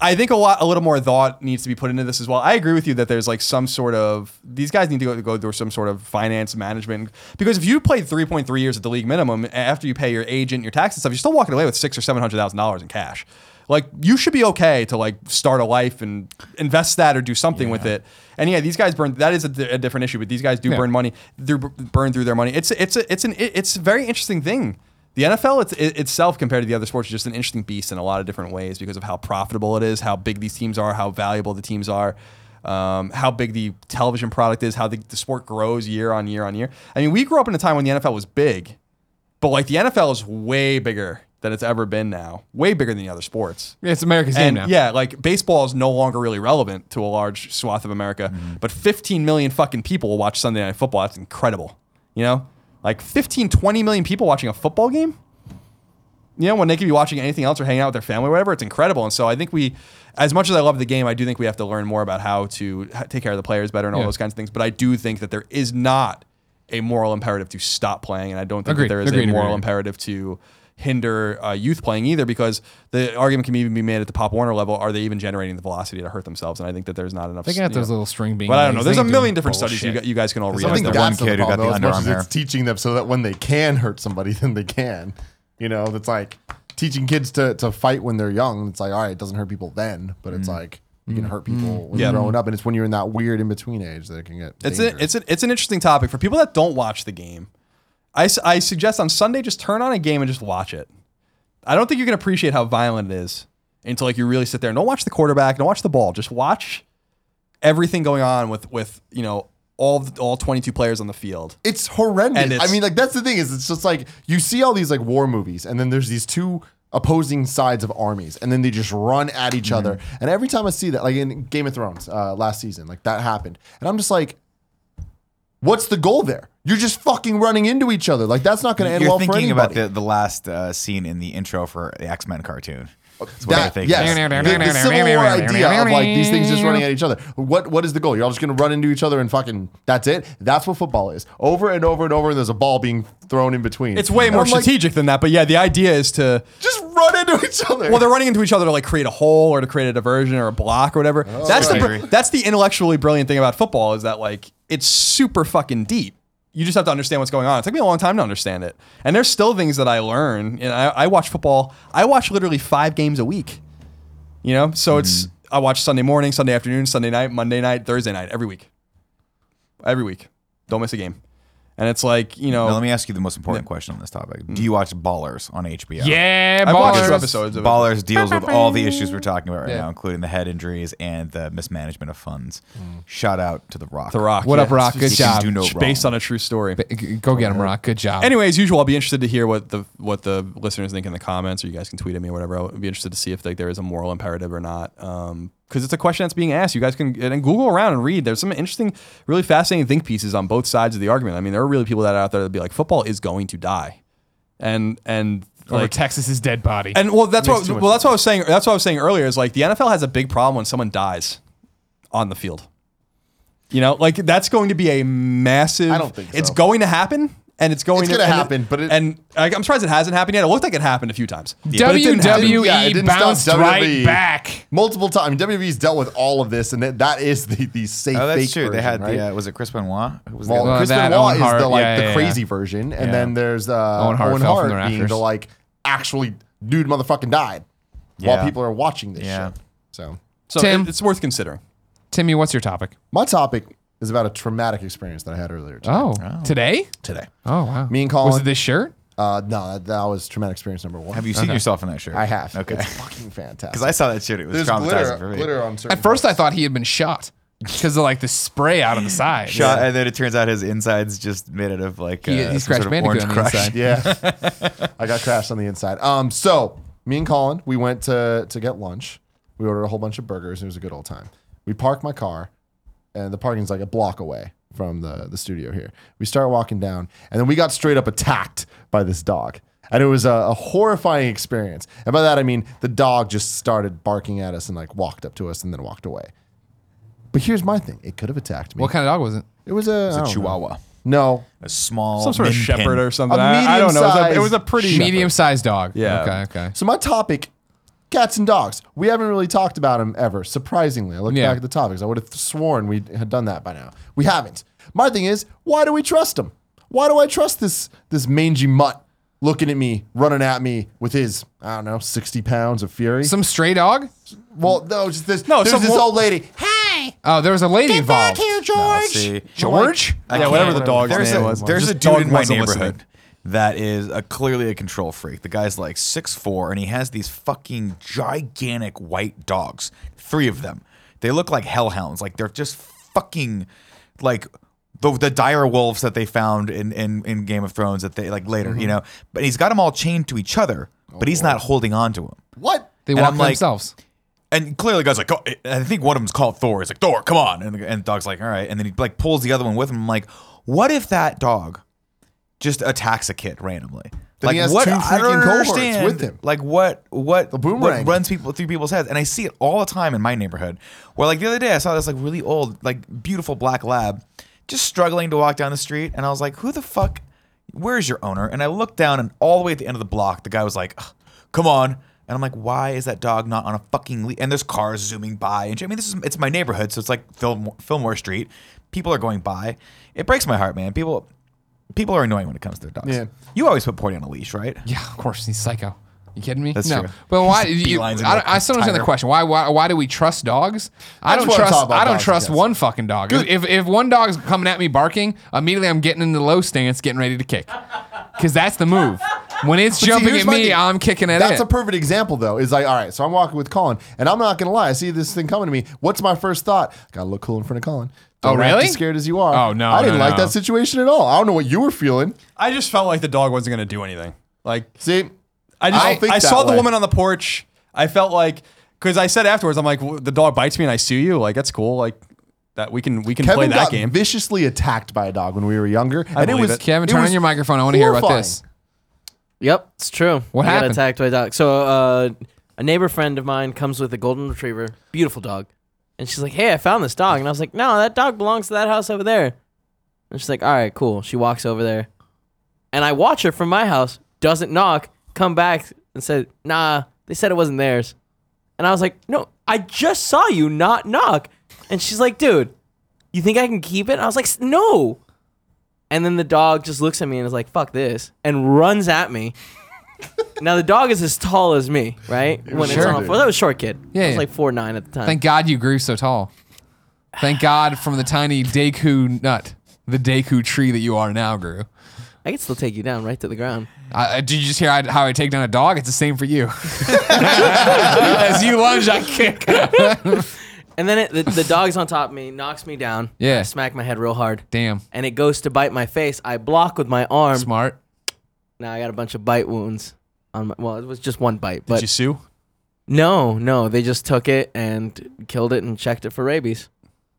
I think a lot, a little more thought needs to be put into this as well. I agree with you that there's like some sort of these guys need to go, go through some sort of finance management because if you played 3.3 years at the league minimum after you pay your agent, your tax and stuff, you're still walking away with six or seven hundred thousand dollars in cash. Like you should be okay to like start a life and invest that or do something with it. And yeah, these guys burn. That is a, a different issue, but these guys do Yeah. burn money. They burn through their money. It's it's a, it's an it's a very interesting thing. The NFL it's, it, itself compared to the other sports is just an interesting beast in a lot of different ways because of how profitable it is, how big these teams are, how valuable the teams are, um, how big the television product is, how the, the sport grows year on year on year. I mean, we grew up in a time when the NFL was big, but like the NFL is way bigger than it's ever been now, way bigger than the other sports. Yeah, it's America's game now yeah, like baseball is no longer really relevant to a large swath of America, but 15 million fucking people will watch Sunday Night Football. That's incredible. You know, like 15, 20 million people watching a football game. You know, when they could be watching anything else or hanging out with their family or whatever, it's incredible. And so I think we, as much as I love the game, I do think we have to learn more about how to take care of the players better and all Yeah. those kinds of things. But I do think that there is not a moral imperative to stop playing, and I don't think Agreed. that there is Agreed, a moral agreed. imperative to hinder uh, youth playing either because the argument can even be made at the Pop Warner level. Are they even generating the velocity to hurt themselves? And I think that there's not enough. they got you those know- little string beans But I don't know. There's a million different studies you, you guys can all read. I think stuff. the one that's the kid who got problem, the though, as much underarm as it's teaching them so that when they can hurt somebody, then they can. You know, it's like teaching kids to, to fight when they're young. It's like, all right, it doesn't hurt people then, but Mm. it's like you can hurt people when Yeah. you're growing up, and it's when you're in that weird in between age that it can get. It's a, it's a, it's an interesting topic for people that don't watch the game. I, I suggest on Sunday just turn on a game and just watch it. I don't think you can appreciate how violent it is until like you really sit there and don't watch the quarterback, don't watch the ball, just watch everything going on with with you know all all 22 players on the field. it's horrendous. It's- I mean, like that's the thing is, it's just like you see all these like war movies, and then there's these two opposing sides of armies, and then they just run at each other. Mm-hmm. And every time I see that, like in Game of Thrones uh, last season, like that happened, and I'm just like, what's the goal there? You're just fucking running into each other. Like that's not going to end well for You're well for thinking about the, the last uh, scene in the intro for the X Men cartoon. That's what That- you're yes, the, the Civil War idea of like these things just running at each other. What what is the goal? You're all just gonna run into each other and fucking that's it. That's what football is. Over and over and over, and there's a ball being thrown in between. It's way And more I'm like, strategic than that, but yeah, the idea is to just run into each other. well, they're running into each other to like create a hole or to create a diversion or a block or whatever. that's the br- that's the intellectually brilliant thing about football is that like it's super fucking deep. You just have to understand what's going on. It took me a long time to understand it, and there's still things that I learn. And I, I watch football. I watch literally five games a week. You know, so it's mm-hmm. I watch Sunday morning, Sunday afternoon, Sunday night, Monday night, Thursday night every week. Every week. Don't miss a game. And it's like you know, Now, let me ask you the most important question on this topic. Do you watch Ballers on HBO? Yeah, I've watched two ballers. episodes of it. Ballers deals with all the issues we're talking about right Yeah. now, including the head injuries and the mismanagement of funds. Mm. Shout out to The Rock. The Rock. What yeah. up, Rock? Good He can job. do no It's wrong. based on a true story. G- Go get him, Rock. Good job. Anyway, as usual, I'll be interested to hear what the what the listeners think in the comments, or you guys can tweet at me or whatever. I'll be interested to see if like there is a moral imperative or not, um, because it's a question that's being asked. You guys can and Google around and read. There's some interesting, really fascinating think pieces on both sides of the argument. I mean, there are really people that are out there that be like, football is going to die, and and Or like Texas's dead body. and well, that's what well that's what I was saying. That's what I was saying earlier. Is like the NFL has a big problem when someone dies on the field. You know, like that's going to be a massive. I don't think it's going to happen, and it's going It's to gonna and happen, but it- and like, I'm surprised it hasn't happened yet. It looked like it happened a few times. But it didn't happen. WWE Yeah, it didn't stop bounced WWE. right back. Multiple times. WWE's dealt with all of this, and that, that is the, the safe Oh, that's fake true. version, they had right? the uh, was it Chris Benoit? Who was the Well, other- Uh, Chris that, Benoit Owen is Hart, the like yeah, the yeah, crazy yeah. version, and Yeah. then there's uh, Owen Hart Owen fell Hart the being rafters. the like actually dude motherfucking died while people are watching this Yeah. shit. So So Tim. it- it's worth considering. Timmy, what's your topic? my topic is about a traumatic experience that I had earlier today. Oh, today? today. Oh, wow. Me and Colin. Was it this shirt? uh, no, that, that was traumatic experience number one. have you seen Okay. yourself in that shirt? I have. Okay. It's fucking fantastic. Because I saw that shit. It was There's traumatizing glitter, for me. glitter on certain At first, I thought he had been shot because of like the spray out on the side. Shot, and then it turns out his insides just made it of like He- uh, he some scratched sort of Bandicoot orange on the crush. inside. Yeah, I got crashed on the inside. Um, so me and Colin, we went to to get lunch. We ordered a whole bunch of burgers. And it was a good old time. We parked my car, and the parking's like a block away from the the studio here. We start walking down, and then we got straight up attacked by this dog. And it was a, a horrifying experience. And by that I mean the dog just started barking at us and like walked up to us and then walked away. But here's my thing: it could have attacked me. What kind of dog was it? it was a, It's I a don't know. chihuahua. No, A small Some sort of shepherd pin. or something. A I, I don't know. It was, a, it was a pretty Medium-sized dog. Yeah. Okay. Okay. So my topic, cats and dogs. We haven't really talked about them ever. Surprisingly, I look Yeah. back at the topics. I would have sworn we had done that by now. We haven't. My thing is, why do we trust him? Why do I trust this this mangy mutt looking at me, running at me with his I don't know, sixty pounds of fury? Some stray dog? well, no, just this. No, there's some this wo- old lady. Hey, Oh, there was a lady involved. George. No, see, George? I Yeah, can't- whatever the dog's there's name a, was. There's Just a dude dog in my wasn't neighborhood listening. That is a, clearly a control freak. The guy's like six four, and he has these fucking gigantic white dogs. Three of them. They look like hellhounds. Like they're just fucking like the the dire wolves that they found in in, in Game of Thrones that they like later, Mm-hmm. you know. But he's got them all chained to each other, but he's not holding on to them. What? They And walk like- themselves. And clearly, the guy's like, oh, I think one of them's called Thor. He's like, Thor, come on. And the, and the dog's like, all right. And then he like pulls the other one with him. I'm like, what if that dog just attacks a kid randomly? Then like he has what? two I don't freaking cohorts understand, with him. Like what? What? The boomerang. What runs people through people's heads? And I see it all the time in my neighborhood. Where like the other day, I saw this like really old, like beautiful black lab, just struggling to walk down the street, and I was like, who the fuck? Where's your owner? And I looked down, and all the way at the end of the block, the guy was like, "Ugh, come on. And I'm like, why is that dog not on a fucking leash? And there's cars zooming by. And shit. I mean, this is it's my neighborhood, so it's like Fillmore, Fillmore Street. People are going by. It breaks my heart, man. People people are annoying when it comes to their dogs. Yeah. You always put Porty on a leash, right? Yeah, of course. He's psycho. You kidding me? That's no. true. But why? Just You, beelines I, into I still don't understand the question. Why, why? Why do we trust dogs? I, I don't trust. I don't dogs, trust yes. one fucking dog. If if one dog's coming at me barking, immediately I'm getting in the low stance, getting ready to kick, because that's the move. When it's But jumping here's at me, thing. I'm kicking at That's it. That's a perfect example, though. Is like, all right, so I'm walking with Colin, and I'm not gonna lie. I see this thing coming to me. What's my first thought? Gotta look cool in front of Colin. Oh, Don't act really? as scared as you are. Oh, no, I didn't no, like no. that situation at all. I don't know what you were feeling. I just felt like the dog wasn't going to do anything. Like See, I just I I, don't think that saw the woman on the porch. I felt like because I said afterwards, I'm like, "W- the dog bites me and I sue you. Like that's cool. Like that we can we can play that got game. viciously attacked by a dog when we were younger, and it was it. Kevin, it turn on your microphone. I want to hear about this. Yep, it's true. What I got happened? attacked by a dog. So uh, a neighbor friend of mine comes with a golden retriever, beautiful dog, and she's like, "Hey, I found this dog," and I was like, "No, that dog belongs to that house over there." And she's like, "All right, cool." She walks over there, and I watch her from my house, doesn't knock, come back and said, "Nah, they said it wasn't theirs," and I was like, "No, I just saw you not knock," and she's like, "Dude, you think I can keep it?" And I was like, "No." And then the dog just looks at me and is like, fuck this, and runs at me. Now the dog is as tall as me, right? When it's Sure. on a floor. That was a short kid. Yeah, I was yeah. like four nine at the time. Thank God you grew so tall. Thank God from the tiny Deku nut the Deku tree that you are now grew. I can still take you down right to the ground. Uh, did you just hear I- how I take down a dog? It's the same for you. As you lunge, I kick. And then it, the, the dog's on top of me, knocks me down. Yeah. I smack my head real hard. Damn. And it goes to bite my face. I block with my arm. Smart. Now I got a bunch of bite wounds. On my, well, it was just one bite, Did but you sue? no, no, they just took it and killed it and checked it for rabies.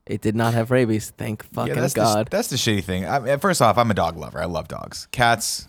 It did not have rabies. Thank fucking that's God. The, that's the shitty thing. I mean, first off, I'm a dog lover. I love dogs. Cats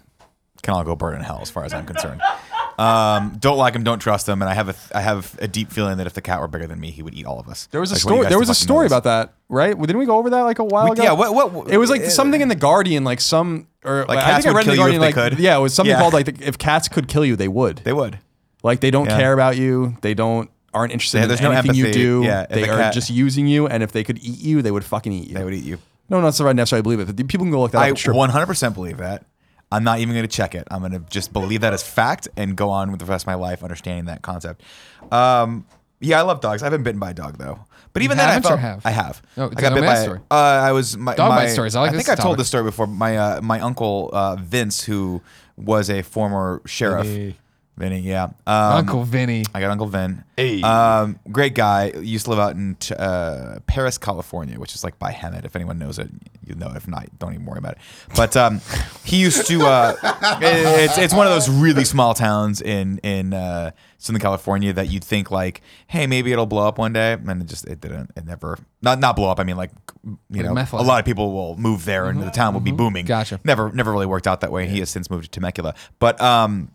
can all go burn in hell, as far as I'm concerned. Um, don't like them, don't trust them, and I have a I have a deep feeling that if the cat were bigger than me, he would eat all of us. There was a I just story. There was a story about that, right? Didn't we go over that like a while We- ago? yeah, what- what- it was like uh, something in the Guardian, like some or Like I think I read in the you Guardian, like could? yeah, it was something Yeah. called like the, if cats could kill you, they would. They would. Like they don't Yeah. care about you. They don't aren't interested Yeah, in no anything you empathy. do. Yeah, they the are cat- just using you, and if they could eat you, they would fucking eat you. They would eat you. No, not so I necessarily believe it. But people can go look that I up. It's true. 100% believe that. I'm not even going to check it. I'm going to just believe that as fact and go on with the rest of my life understanding that concept. Um, yeah, I love dogs. I haven't bitten by a dog though. But even then, I haven't or felt have? I have. Oh, I tell got bit me by. story. Uh, I was my, Dog bite stories. I like think this I told topic. this story before. My uh, my uncle uh, Vince, who was a former sheriff. Vinny. Vinny, yeah. Um, Uncle Vinny. I got Uncle Vin. Hey. Um, great guy. Used to live out in uh, Perris, California, which is like by Hemet. If anyone knows it, you know. it. If not, don't even worry about it. But um, he used to. Uh, it's it's one of those really small towns in in uh, Southern California that you'd think like, hey, maybe it'll blow up one day, and it just it didn't. It never not not blow up. I mean, like you Like know, a lot of people will move there, and the town will be booming. Gotcha. Never never really worked out that way. He has since moved to Temecula, but um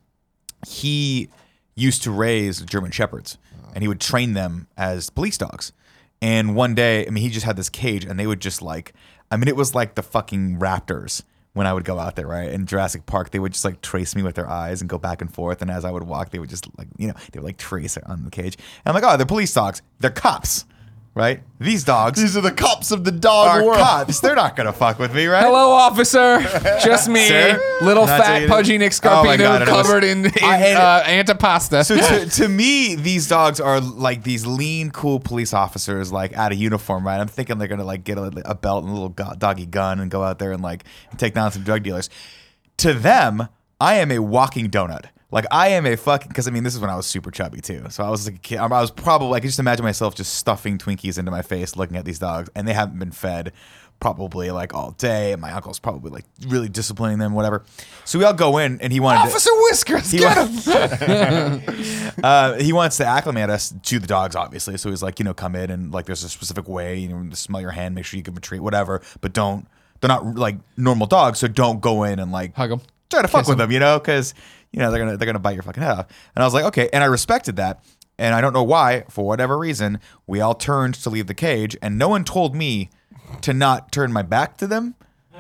he used to raise German shepherds and he would train them as police dogs. And one day, I mean, he just had this cage and they would just like, I mean, it was like the fucking raptors when I would go out there, right? In Jurassic Park, they would just like trace me with their eyes and go back and forth. And as I would walk, they would just like, you know, they would like trace on the cage. And I'm like, oh, they're police dogs. They're cops, right? These dogs These are the cops of the dog are world. cops. They're not going to fuck with me, right? Hello, officer. Just me, Sir? little Not fat, dating? pudgy Nick Oh my Scarpino God, and it was- covered in, in I- and- uh, antipasta. So to, to me, these dogs are like these lean, cool police officers, like out of uniform, right? I'm thinking they're gonna like get a, a belt and a little go- doggy gun and go out there and like take down some drug dealers. To them, I am a walking donut. Like I am a fucking because I mean this is when I was super chubby too. So I was like a kid. I was probably I could just imagine myself just stuffing Twinkies into my face, looking at these dogs, and they haven't been fed probably like all day. And my uncle's probably like really disciplining them, whatever. So we all go in, and he wanted to, Officer Whiskers, he get him. uh, he wants to acclimate us to the dogs, obviously. So he's like, you know, come in and like, there's a specific way. You know, smell your hand, make sure you give them a treat, whatever. But don't. They're not like normal dogs, so don't go in and like hug them. try to fuck Kiss with 'em. them, you know, because you know they're gonna they're gonna bite your fucking head off. And I was like, okay, and I respected that. And I don't know why, for whatever reason, we all turned to leave the cage, and no one told me to not turn my back to them.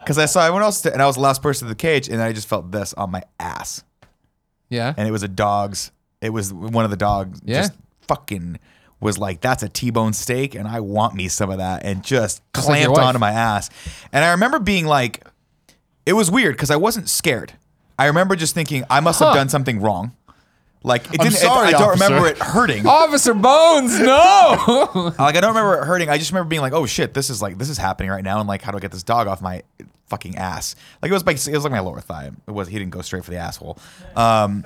Because I saw everyone else, and I was the last person in the cage, and I just felt this on my ass Yeah. and it was a dog's. It was one of the dogs. Yeah. Just fucking was like, that's a T-bone steak, and I want me some of that, and just Just like your clamped wife. onto my ass. And I remember being like, it was weird because I wasn't scared. I remember just thinking I must have Huh. done something wrong. Like it I'm didn't. it- sorry, I don't officer. remember it hurting. Officer Bones, no. Like I don't remember it hurting. I just remember being like, "Oh shit, this is like this is happening right now." And like, how do I get this dog off my fucking ass? Like it was like it was like my lower thigh. It was he didn't go straight for the asshole. Um,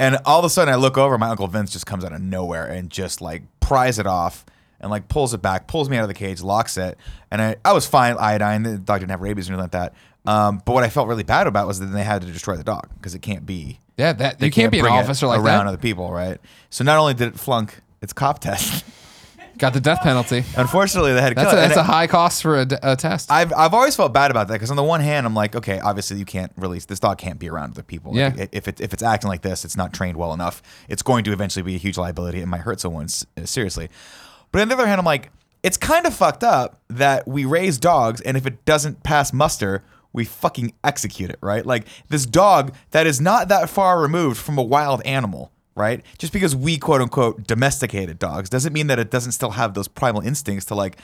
and all of a sudden, I look over. My uncle Vince just comes out of nowhere and just like pries it off and like pulls it back, pulls me out of the cage, locks it. And I, I was fine. Iodine. The dog didn't have rabies or anything like that. Um, but what I felt really bad about was that they had to destroy the dog because it can't be yeah, that they you can't, be an officer like around that. other people, right? So not only did it flunk its cop test, Got the death penalty. unfortunately they had to That's kill a, it. that's a high cost for a test. I've I've always felt bad about that because on the one hand I'm like, okay, obviously you can't release this dog can't be around other people. Like, Yeah. if it if it's acting like this, it's not trained well enough. It's going to eventually be a huge liability and might hurt someone uh, seriously. But on the other hand, I'm like, it's kind of fucked up that we raise dogs and if it doesn't pass muster, we fucking execute it, right? Like this dog that is not that far removed from a wild animal, right? Just because we quote unquote domesticated dogs doesn't mean that it doesn't still have those primal instincts to like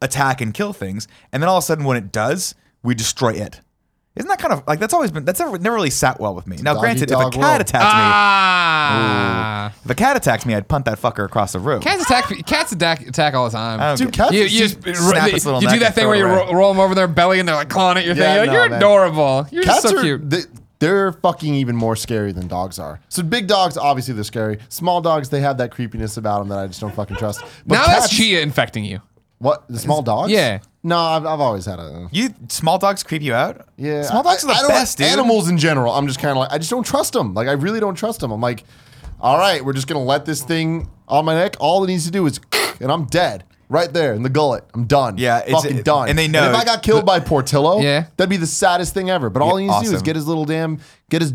attack and kill things. And then all of a sudden when it does, we destroy it. Isn't that kind of like that's always been that's never, never really sat well with me. Now, granted, if a cat world. attacked Ah. me, if a cat attacked me, I'd punt that fucker across the room. Cats attack. Cats attack, attack all the time. Don't Dude, cats you, just you, just, snap you its little do neck that thing where you away. roll, roll them over their belly and they're like clawing at your Yeah, thing. You're, no, you're adorable. You're Cats so are cute. They, they're fucking even more scary than dogs are. So big dogs, obviously they're scary. Small dogs, they have that creepiness about them that I just don't fucking trust. But now cats, that's Chia infecting you. What the small dogs? Yeah. No, I've, I've always had a. You small dogs creep you out? Yeah, small dogs I- are I the don't- best, dude. Animals in general, I'm just kind of like I just don't trust them. Like I really don't trust them. I'm like, all right, we're just gonna let this thing on my neck. All it needs to do is, and I'm dead right there in the gullet. I'm done. Yeah, it's- fucking it- done. and they know- if I got killed by Portillo, Yeah. that'd be the saddest thing ever. But all he needs to do is awesome. get his little damn, get his.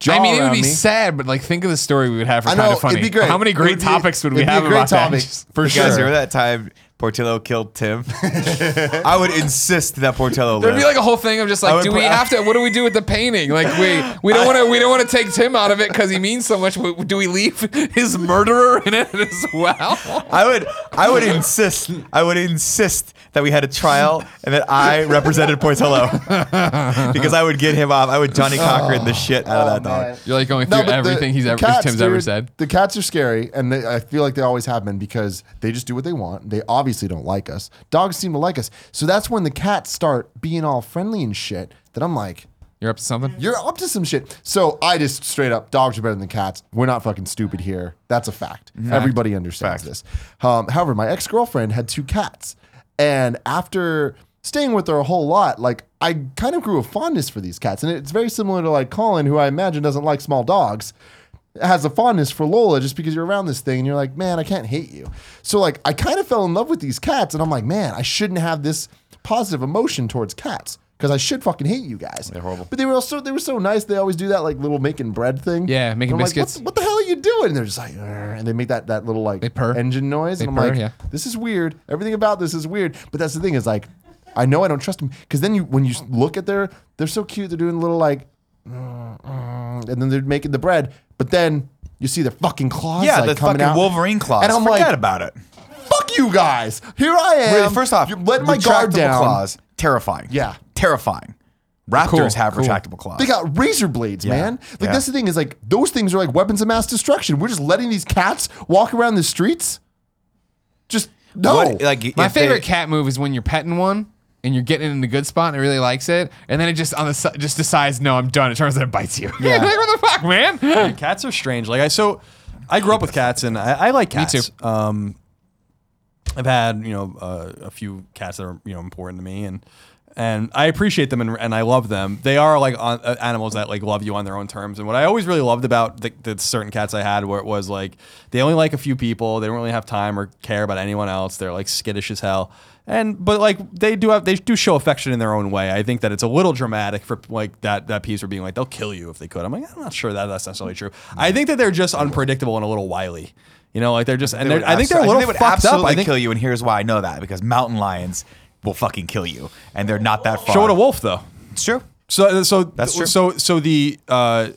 Jaw I mean, it would around be me. sad, but like, think of the story we would have for I kind know of funny. it'd be great. How many It great would be- topics would we it'd be have a great about that? topic Just- for You sure. guys remember that time Portillo killed Tim? I would insist that Portillo There'd live. be like a whole thing of just I like, would do put- we have to? What do we do with the painting? Like, we we don't want to we don't want to take Tim out of it because he means so much. W- Do we leave his murderer in it as well? I would I would insist I would insist that we had a trial and that I represented Portillo because I would get him off. I would Johnnie Cochran the shit out of that oh, dog. Oh, Man. You're like going through but the- everything he's the ever cats, Tim's ever dude, said. The cats are scary, and they, I feel like they always have been because they just do what they want. They obviously don't like us. Dogs seem to like us, so that's when the cats start being all friendly and shit. That I'm like, You're up to something. you're up to some shit. So I just straight up, dogs are better than cats. We're not fucking stupid here. That's a fact. Everybody understands Fact. this. Um, however, my ex girlfriend had two cats, and after staying with her a whole lot, like I kind of grew a fondness for these cats, and it's very similar to like Colin, who I imagine doesn't like small dogs. Has a fondness for Lola just because you're around this thing and you're like, man, I can't hate you. So like I kind of fell in love with these cats, and I'm like, man, I shouldn't have this positive emotion towards cats because I should fucking hate you guys. They're horrible. But they were also they were so nice. They always do that like little making bread thing. Yeah, making I'm like, biscuits. what, what the hell are you doing? And they're just like, and they make that that little like They purr. engine noise. They and I'm purr, like, yeah. this is weird. Everything about this is weird. But that's the thing is like, I know I don't trust them because then you when you look at their they're so cute. They're doing little like, Mm, mm. and then they're making the bread. But then you see their fucking claws. Yeah, like, the coming fucking out. Wolverine claws. And I'm Forget like, about it. fuck you guys. Here I am. Wait, first off, you're letting my guard retractable down. claws, terrifying. Yeah. terrifying. Raptors Cool, have cool. retractable claws. They got razor blades, Yeah, man. Like yeah. that's the thing is like those things are like weapons of mass destruction. We're just letting these cats walk around the streets. Just no. What- like My if they- favorite cat move is when you're petting one and you're getting it in a good spot and it really likes it, and then it just on the si- just decides, no, I'm done. It turns out it bites you. Yeah. like what the fuck, man? cats are strange. Like I so, I grew up with cats and I, I like cats. Me too. Um, I've had you know uh, a few cats that are you know important to me and and I appreciate them and, and I love them. They are like on, uh, animals that like love you on their own terms. And what I always really loved about the, the certain cats I had where it was like they only like a few people. They don't really have time or care about anyone else. They're like skittish as hell. And but like they do have they do show affection in their own way. I think that it's a little dramatic for like that that piece for being like they'll kill you if they could. I'm like I'm not sure that that's necessarily true. I think that they're just unpredictable and a little wily. You know, like they're just and They they're, I think they're a abso- little they would fucked up. absolutely I think kill you, and here's why I know that because mountain lions will fucking kill you, and they're not that far. show it a wolf though. It's true. So so That's true. So so the uh,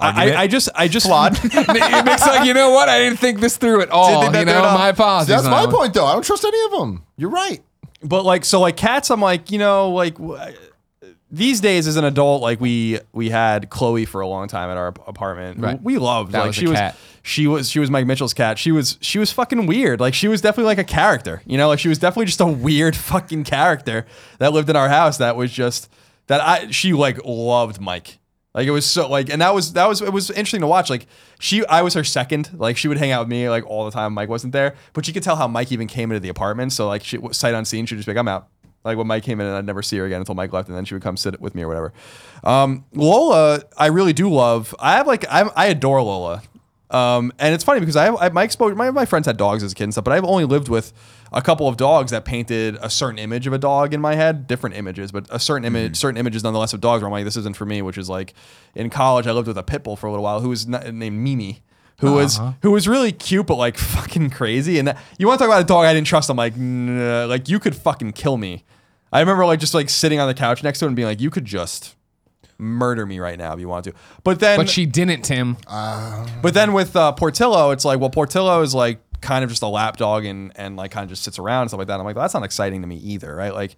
I, Argument? I just I just Flawed. it makes like, you know what? I didn't think this through at all. think that You know, at my apologies. That's my point though. I don't trust any of them. You're right. But like so like cats, I'm like you know like w- these days as an adult, like we we had Chloe for a long time at our apartment. Right. We loved That like was a she was cat. she was she was Mike Mitchell's cat. She was she was fucking weird. Like she was definitely like a character. You know, like she was definitely just a weird fucking character that lived in our house. That was just that I she like loved Mike. Like it was so like, and that was that was it was interesting to watch. Like she, I was her second. Like she would hang out with me like all the time. Mike wasn't there, but you could tell how Mike even came into the apartment. So like she sight unseen, she'd just be like, "I'm out." Like when Mike came in, and I'd never see her again until Mike left, and then she would come sit with me or whatever. Um, Lola, I really do love. I have like I'm, I adore Lola. Um, and it's funny because I, I my exposure, my, my friends had dogs as a kid and stuff, but I've only lived with a couple of dogs that painted a certain image of a dog in my head, different images, but a certain image, certain images nonetheless of dogs where I'm like, this isn't for me, which is like in college, I lived with a pit bull for a little while who was n- named Mimi. Who was who was really cute but like fucking crazy. And that, you want to talk about a dog I didn't trust? I'm like nah, like you could fucking kill me. I remember like just like sitting on the couch next to him and being like you could just murder me right now if you want to but then But she didn't, Tim. but then with uh, Portillo, it's like, well, Portillo is like kind of just a lap dog and and like kind of just sits around and stuff like that. I'm like, well, that's not exciting to me either, right? Like,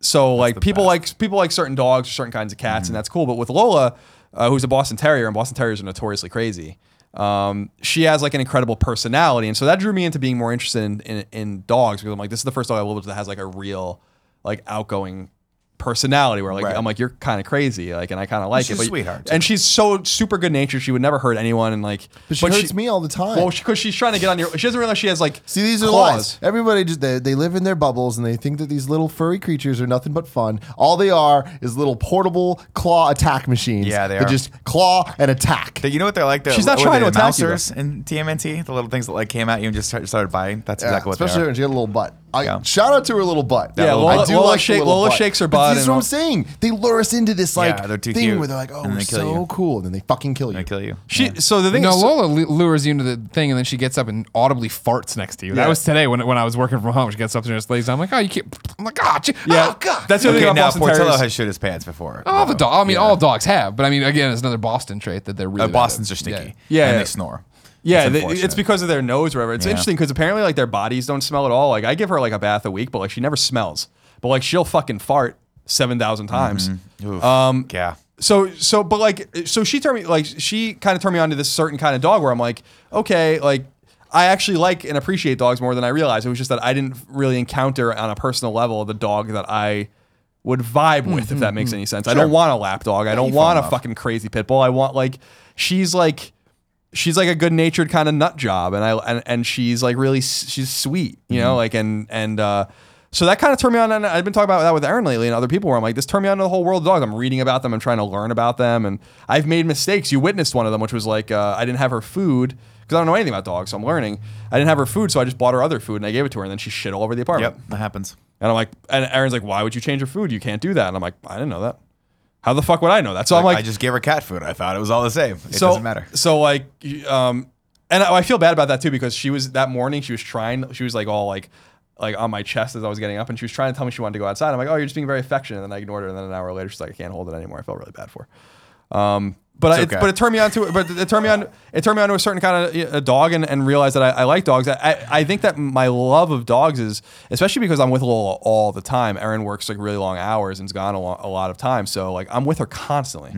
so like people best. like people like certain dogs or certain kinds of cats, Mm-hmm. and that's cool. But with Lola, uh, who's a Boston Terrier, and Boston Terriers are notoriously crazy. Um, she has like an incredible personality, and so that drew me into being more interested in, in, in dogs because I'm like, this is the first dog I lived with that has like a real, like outgoing personality where like Right. I'm like you're kind of crazy like and I kind of like She's it a but sweetheart, too. and she's so super good natured she would never hurt anyone and like But she hurts me all the time. well because she's trying to get on your she doesn't realize she has like See, these are claws. lies. Everybody just they, they live in their bubbles and they think that these little furry creatures are nothing but fun. All they are is little portable claw attack machines. Yeah, they are. just claw and attack. You know what they're like? The, She's not what trying they, to the attack you, though. in TMNT, the little things that like came at you and just started, started biting. That's Yeah, exactly what especially they are. when she had a little butt. I, Yeah. Shout out to her little butt. Yeah, little Lola, butt. I do Lola, like the shake, little Lola butt. shakes her But butt. This is and what I'm saying. They lure us into this like Yeah, they're too thing cute. where they're like, "Oh, And we're they kill so you. cool," and then they fucking kill you. They kill you. She so the thing No, is Lola lu- lures you into the thing, and then she gets up and audibly farts next to you. That was today when, when I was working from home. She gets up and just lays down. I'm like, oh, you can't. I'm like, oh, gee- yeah oh God. that's the other Okay, thing about now Boston Portillo Terriers. has shit his pants before. all the So, dog. I mean, yeah. all dogs have, but I mean, again, it's another Boston trait that they're really. Uh, bad Boston's are stinky. Yeah. and Yeah. they snore. Yeah, It's they- it's because of their nose, or whatever. It's Yeah. interesting because apparently, like their bodies don't smell at all. Like I give her like a bath a week, but like she never smells. But like she'll fucking fart seven thousand times. Oof. Um, yeah. So so, but like, so she turned me like she kind of turned me on to this certain kind of dog where I'm like, okay, like I actually like and appreciate dogs more than I realized. It was just that I didn't really encounter on a personal level the dog that I would vibe with, if that makes any sense. I don't want a lap dog. I don't want a fucking crazy pit bull. I want like she's like she's like a good natured kind of nut job, and I and, and she's like really she's sweet, you Mm-hmm. know, like and and uh, so that kind of turned me on. And I've been talking about that with Aaron lately and other people where I'm like, this turned me on to the whole world of dogs. I'm reading about them. I'm trying to learn about them, and I've made mistakes. You witnessed one of them, which was like uh, I didn't have her food because I don't know anything about dogs, so I'm learning. I didn't have her food, so I just bought her other food and I gave it to her, and then she shit all over the apartment. Yep, that happens. And I'm like, and Aaron's like, why would you change her food? You can't do that. And I'm like, I didn't know that. How the fuck would I know that? So I'm like, I just gave her cat food. I thought it was all the same. It so, doesn't matter. So like, um, and I, I feel bad about that too because she was that morning. She was trying. She was like all like, like on my chest as I was getting up, and she was trying to tell me she wanted to go outside. I'm like, oh, you're just being very affectionate. And then I ignored her. And then an hour later, she's like, I can't hold it anymore. I felt really bad for her. Um, but I, It's okay. but it turned me on to but it turned me on it turned me on to a certain kind of a dog and, and realized that I, I like dogs. I, I I think that my love of dogs is especially because I'm with Lola all the time. Erin works like really long hours and's gone a, lo- a lot of time, so like I'm with her constantly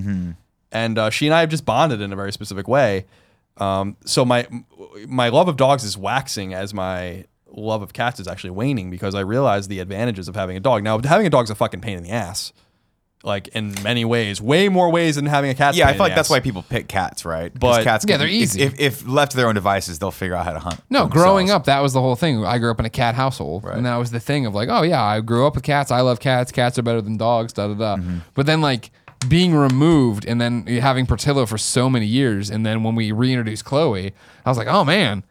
and uh, she and I have just bonded in a very specific way. Um, so my my love of dogs is waxing as my love of cats is actually waning because I realize the advantages of having a dog. Now, having a dog's a fucking pain in the ass, like in many ways, way more ways than having a cat. Yeah, I feel like that's why people pick cats, right? 'Cause But- cats, Yeah, they're if- easy. If, if left to their own devices, they'll figure out how to hunt. No, themselves. growing up, that was the whole thing. I grew up in a cat household, Right. and that was the thing of like, oh yeah, I grew up with cats. I love cats. Cats are better than dogs. Da da da. Mm-hmm. But then like being removed and then having Portillo for so many years, and then when we reintroduced Chloe, I was like, oh man.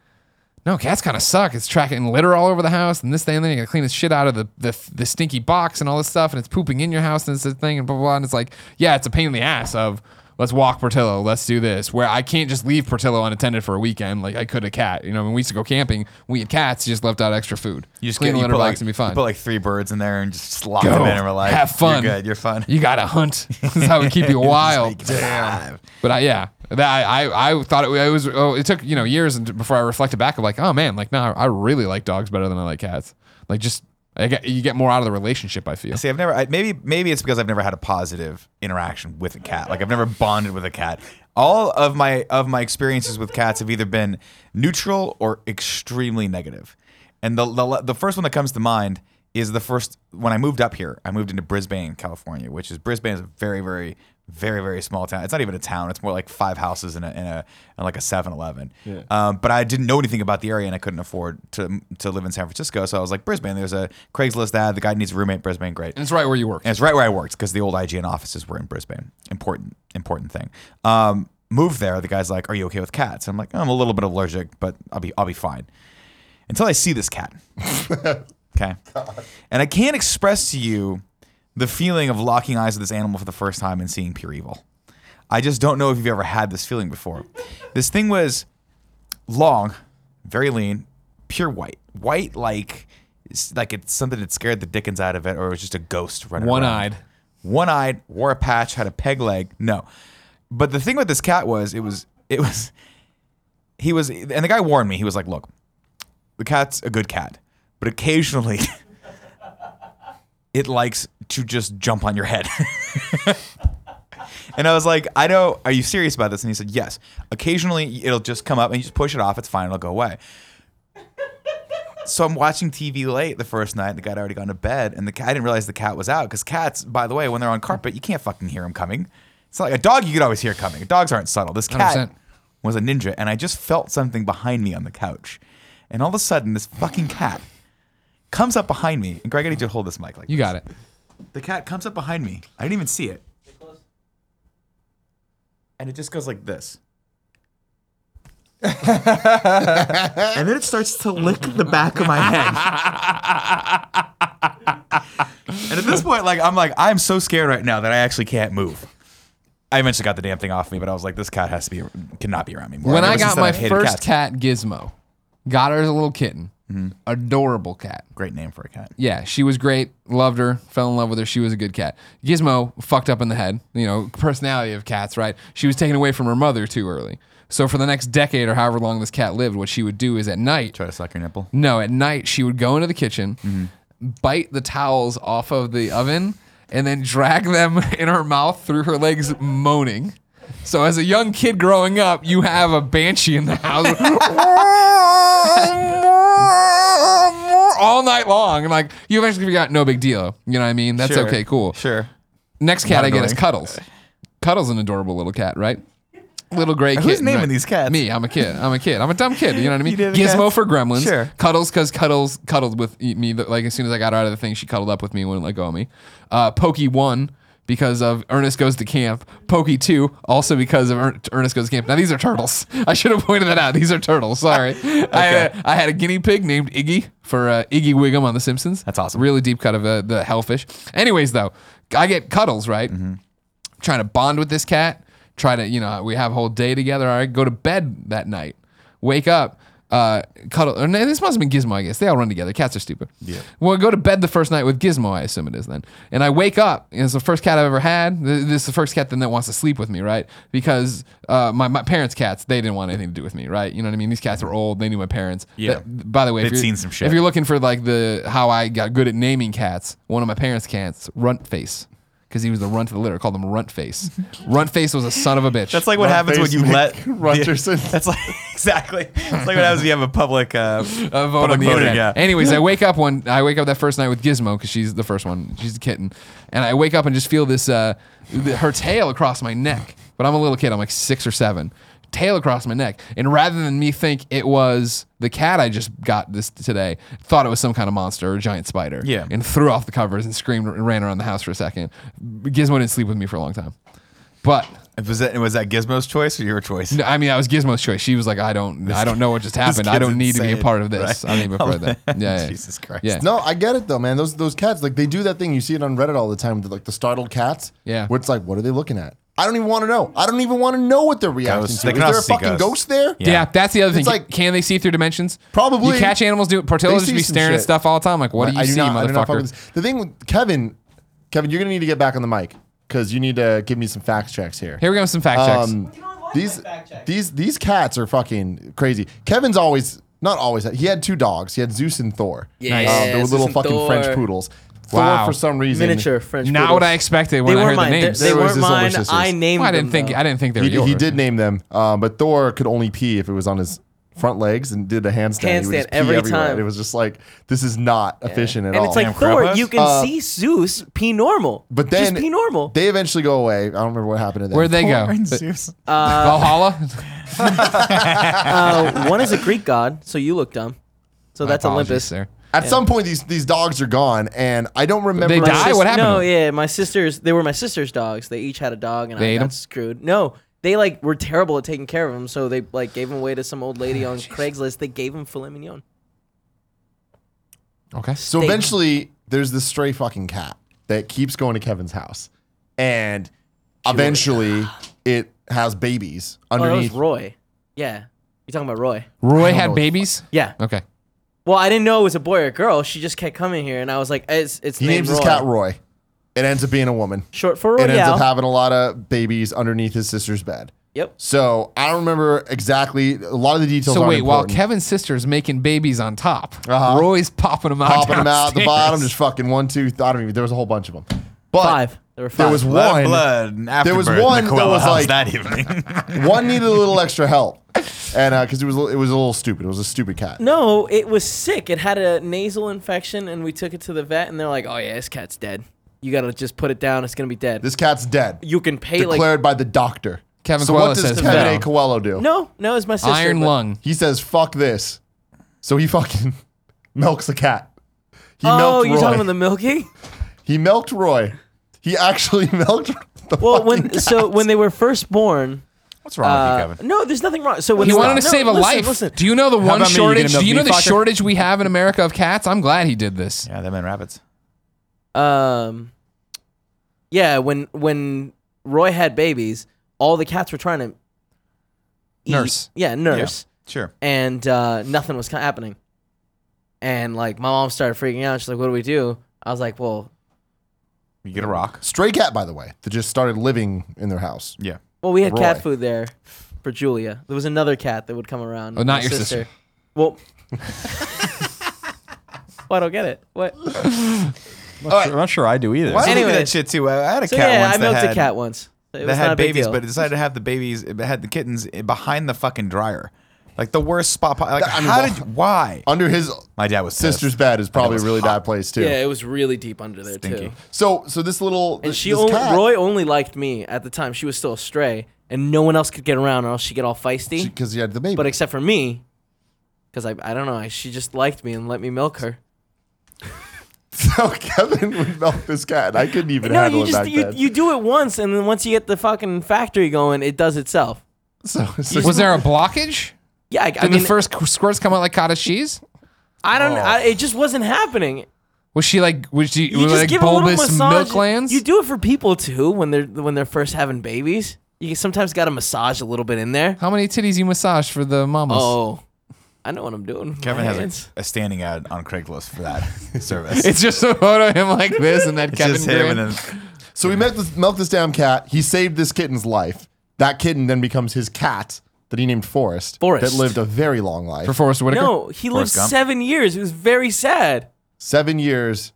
No, cats kind of suck. It's tracking litter all over the house and this thing, and then you gotta clean the shit out of the, the the stinky box and all this stuff, and it's pooping in your house and it's a thing and blah blah blah. And it's like, yeah, it's a pain in the ass of let's walk Portillo, let's do this. Where I can't just leave Portillo unattended for a weekend like I could a cat. You know, when we used to go camping, we had cats, you just left out extra food. You just clean get, the litter put box like, and be fine. Put like three birds in there and just lock Go. them in, and we're like, have fun. You're good. You're fun. You gotta hunt. this is how we keep you wild. Damn. But I, yeah, that I, I, I thought it, it was. Oh, it took you know years before I reflected back of like, oh man, like no, I really like dogs better than I like cats. Like just get, you get more out of the relationship. I feel. See, I've never. I, maybe maybe it's because I've never had a positive interaction with a cat. Like I've never bonded with a cat. All of my of my experiences with cats have either been neutral or extremely negative. And the the, the first one that comes to mind is the first when I moved up here. I moved into Brisbane, California, which is Brisbane is a very very very very small town. It's not even a town. It's more like five houses in a in a in like a 7-Eleven. Um, but I didn't know anything about the area and I couldn't afford to to live in San Francisco. So I was like Brisbane. There's a Craigslist ad. The guy needs a roommate. Brisbane, great. And it's right where you work. And it's right where I worked because the old IGN offices were in Brisbane. Important, important thing. Um, moved there. The guy's like, "Are you okay with cats?" I'm like, "I'm a little bit allergic, but I'll be, I'll be fine." Until I see this cat. okay. And I can't express to you the feeling of locking eyes with this animal for the first time and seeing pure evil. I just don't know if you've ever had this feeling before. This thing was long, very lean, pure white. White like it's like it's something that scared the dickens out of it, or it was just a ghost running around. One-eyed. One-eyed, wore a patch, had a peg leg. No. But the thing with this cat was it was it was he was and the guy warned me. He was like, look, the cat's a good cat, but occasionally it likes to just jump on your head. and I was like, I know, are you serious about this? And he said, yes. Occasionally it'll just come up and you just push it off. It's fine. It'll go away. So I'm watching TV late the first night. The guy had already gone to bed, and the cat, I didn't realize the cat was out because cats, by the way, when they're on carpet, you can't fucking hear them coming. It's not like a dog; you could always hear coming. Dogs aren't subtle. This cat 100%. was a ninja, and I just felt something behind me on the couch, and all of a sudden, this fucking cat comes up behind me. And Greg, I need you to hold this mic like You got it. The cat comes up behind me. I didn't even see it. And it just goes like this. and then it starts to lick the back of my head. and at this point, like I'm like, I'm so scared right now that I actually can't move. I eventually got the damn thing off me, but I was like, this cat has to be cannot be around me more. When And I got my first cats. cat, Gizmo, got her as a little kitten, Mm-hmm. adorable cat. great name for a cat. Yeah, she was great. Loved her. Fell in love with her. She was a good cat. Gizmo fucked up in the head. You know, personality of cats, right? She was taken away from her mother too early. So for the next decade or however long this cat lived, what she would do is at night. Try to suck your nipple. No, at night she would go into the kitchen, Mm-hmm. bite the towels off of the oven, and then drag them in her mouth through her legs, moaning. So as a young kid growing up, you have a banshee in the house all night long, and like you eventually figure out, no big deal. You know what I mean? That's Sure. okay, cool. Sure. Next cat Not I get is annoying. Cuddles. Cuddles an adorable little cat, right? Little gray kid. Who's naming these cats? Me. I'm a kid. I'm a kid. I'm a dumb kid. You know what I mean? You name the Gizmo cats? for Gremlins. Sure. Cuddles because Cuddles cuddled with me. Like as soon as I got her out of the thing, she cuddled up with me and wouldn't let go of me. Uh, Pokey one because of Ernest goes to camp. Pokey two also because of er- Ernest goes to camp. Now these are turtles. I should have pointed that out. These are turtles. Sorry. I, uh, I had a guinea pig named Iggy for uh, Iggy Wiggum on The Simpsons. That's awesome. Really deep cut of uh, the hellfish. Anyways, though, I get Cuddles right Mm-hmm. trying to bond with this cat. Try to, you know, we have a whole day together. All right, go to bed that night. Wake up, uh, cuddle. Or, no, this must have been Gizmo, I guess. They all run together. Cats are stupid. Yeah. Well, I go to bed the first night with Gizmo, I assume it is then. And I wake up, and it's the first cat I've ever had. Th- This is the first cat then that wants to sleep with me, right? Because uh, my, my parents' cats, they didn't want anything to do with me, right? You know what I mean? These cats are old. They knew my parents. Yeah. That- by the way, if They'd you're, seen some shit. if you're looking for like the how I got good at naming cats, one of my parents' cats, Runt Face. Because he was the runt of the litter, called him Runt Face. runt Face was a son of a bitch. That's like what Runt happens when you Nick let Runterson. That's like exactly. It's like what happens when you have a public uh, a vote public on the voting, internet. Yeah. Anyways, I wake up one. I wake up that first night with Gizmo because she's the first one. She's a kitten, and I wake up and just feel this uh, her tail across my neck. But I'm a little kid. I'm like six or seven. Tail across my neck, and rather than me think it was the cat I just got this today, thought it was some kind of monster or giant spider. Yeah. and threw off the covers and screamed and ran around the house for a second. Gizmo didn't sleep with me for a long time, but Was that was that Gizmo's choice or your choice? no, I mean, that was Gizmo's choice. She was like, "I don't, I don't know what just happened. I don't need to be a part of this. right? I don't need to be a part of that." Yeah, yeah. Jesus Christ. Yeah. No, I get it though, man. Those those cats, like they do that thing. You see it on Reddit all the time, like the startled cats. Yeah. Where it's like, what are they looking at? I don't even want to know. I don't even want to know what they're reacting Ghosts. to. They Is can there a see fucking ghosts. ghost there? Yeah. Yeah, that's the other thing. It's like- can they see through dimensions? Probably. You catch animals do. Portillo They just see be some staring at shit. stuff all the time. Like, what do you I do see, not, do not fuck motherfucker? with this. The thing with Kevin, Kevin, you're gonna need to get back on the mic because you need to give me some fact checks here. Here we go with some fact checks. Um, these these these cats are fucking crazy. Kevin's always not always. He had two dogs. He had Zeus and Thor. Yeah, Um, they were Zeus little and fucking Thor. French poodles. Wow. Thor for some reason. Miniature French. Not poodles. what I expected when They I heard mine. the They, names. they They were weren't his older mine. sisters. I named Well, I them. didn't think. though. I didn't think they were He, yours. he did name them, um, but Thor could only pee if it was on his front legs and did a handstand. He would Handstand just pee every everywhere. time. It was just like this is not efficient at and all. it's like Damn Thor. crabas? You can Uh, see Zeus pee normal. but then just pee normal. They eventually go away. I don't remember what happened to them. Where'd they go? Thor and Zeus. Valhalla. uh, one is a Greek god, so you look dumb. So My that's Olympus. sir. At some point, these these dogs are gone, and I don't remember. They die? sis- What happened No, to them? yeah, my sisters. They were my sister's dogs. They each had a dog, and They I ate got 'em? screwed. No, they like were terrible at taking care of them, so they like gave them away to some old lady on Craigslist. They gave them filet mignon. Okay. So They- eventually, there's this stray fucking cat that keeps going to Kevin's house, and eventually, it has babies Oh, that was underneath. Roy. Yeah, you're talking about Roy? Roy had babies. Yeah. Okay. Well, I didn't know it was a boy or a girl. She just kept coming here, and I was like, "It's it's he named names his Roy. cat Roy. It ends up being a woman. short for Roy. It ends up having a lot of babies underneath his sister's bed. Yep. So I don't remember exactly a lot of the details. So aren't wait, while important. Kevin's sister's making babies on top, Uh-huh. Roy's popping them out, popping them out at the bottom, just fucking one, two. I don't even. There was a whole bunch of them. But Five. There were five. there was Blood, one. blood, and There was one the that was like- that evening. One needed a little extra help, and uh, because it was it was a little stupid. It was a stupid cat. No, it was sick. It had a nasal infection, and we took it to the vet, and they're like, "Oh yeah, this cat's dead. You gotta just put it down. It's gonna be dead. This cat's dead. you can pay like Declared by the doctor. Kevin so Coello what does says Kevin no. A. Coello do? no, no, it's my sister. Iron but- lung. He says, "Fuck this." So he fucking milks a cat. He Oh, milked you're Roy. talking about the milking? he milked Roy. He actually milked the Well, when cat. so when they were first born, What's wrong uh, with you, Kevin? no, there's nothing wrong. So when He they were- wanted to no, save a listen, life. Listen, Do you know the one about me? You shortage? Do you know the meat fucker? shortage we have in America of cats? I'm glad he did this. Yeah, them and rabbits. um, yeah, when when Roy had babies, all the cats were trying to eat. Nurse. Yeah, nurse. Sure. and uh, nothing was happening. And like my mom started freaking out. She's like, "What do we do?" I was like, "Well, You get a rock. stray cat, by the way, that just started living in their house. Yeah. well, we had cat food there for Julia. There was another cat that would come around. Oh, not my your sister. Well, well, I don't get it. What? I'm not, sure, I'm not sure I do either. Why do you do Anyway. that shit too? I I had a So cat yeah, once I that milked had, a cat once. It that was not had a big babies, deal. but it decided to have the babies, it had the kittens behind the fucking dryer. Like the worst spot. po- Like, I mean, how well- did you, why? Under his My dad was sister's pissed. bed is probably a really hot. bad place too. yeah, it was really deep under there Stinky. too. So so this little And this, she this only cat, Roy only liked me at the time. She was still a stray, and no one else could get around, or else she get all feisty. because he had the baby. but except for me, because I I don't know, I, she just liked me and let me milk her. so Kevin would milk this cat. and I couldn't even No, handle you it just back you, then. you do it once, and then once you get the fucking factory going, it does itself. so, so Was there a blockage? Yeah, I, I Did mean, the first squirts come out like cottage cheese? I don't. Oh. I, it just wasn't happening. Was she like? Was she You was just like give a little bulbous massage. milk glands? You do it for people too when they're when they're first having babies. You sometimes got to massage a little bit in there. How many titties you massage for the mamas? Oh, I know what I'm doing. Kevin has a, a standing ad on Craigslist for that service. It's just a photo of him like this and that It's Kevin just him grin. and then so we milked this, milked this damn cat. He saved this kitten's life. That kitten then becomes his cat that he named Forrest. Forrest. That lived a very long life. for Forest Whitaker. No, he lived Gump? seven years. It was very sad. Seven years.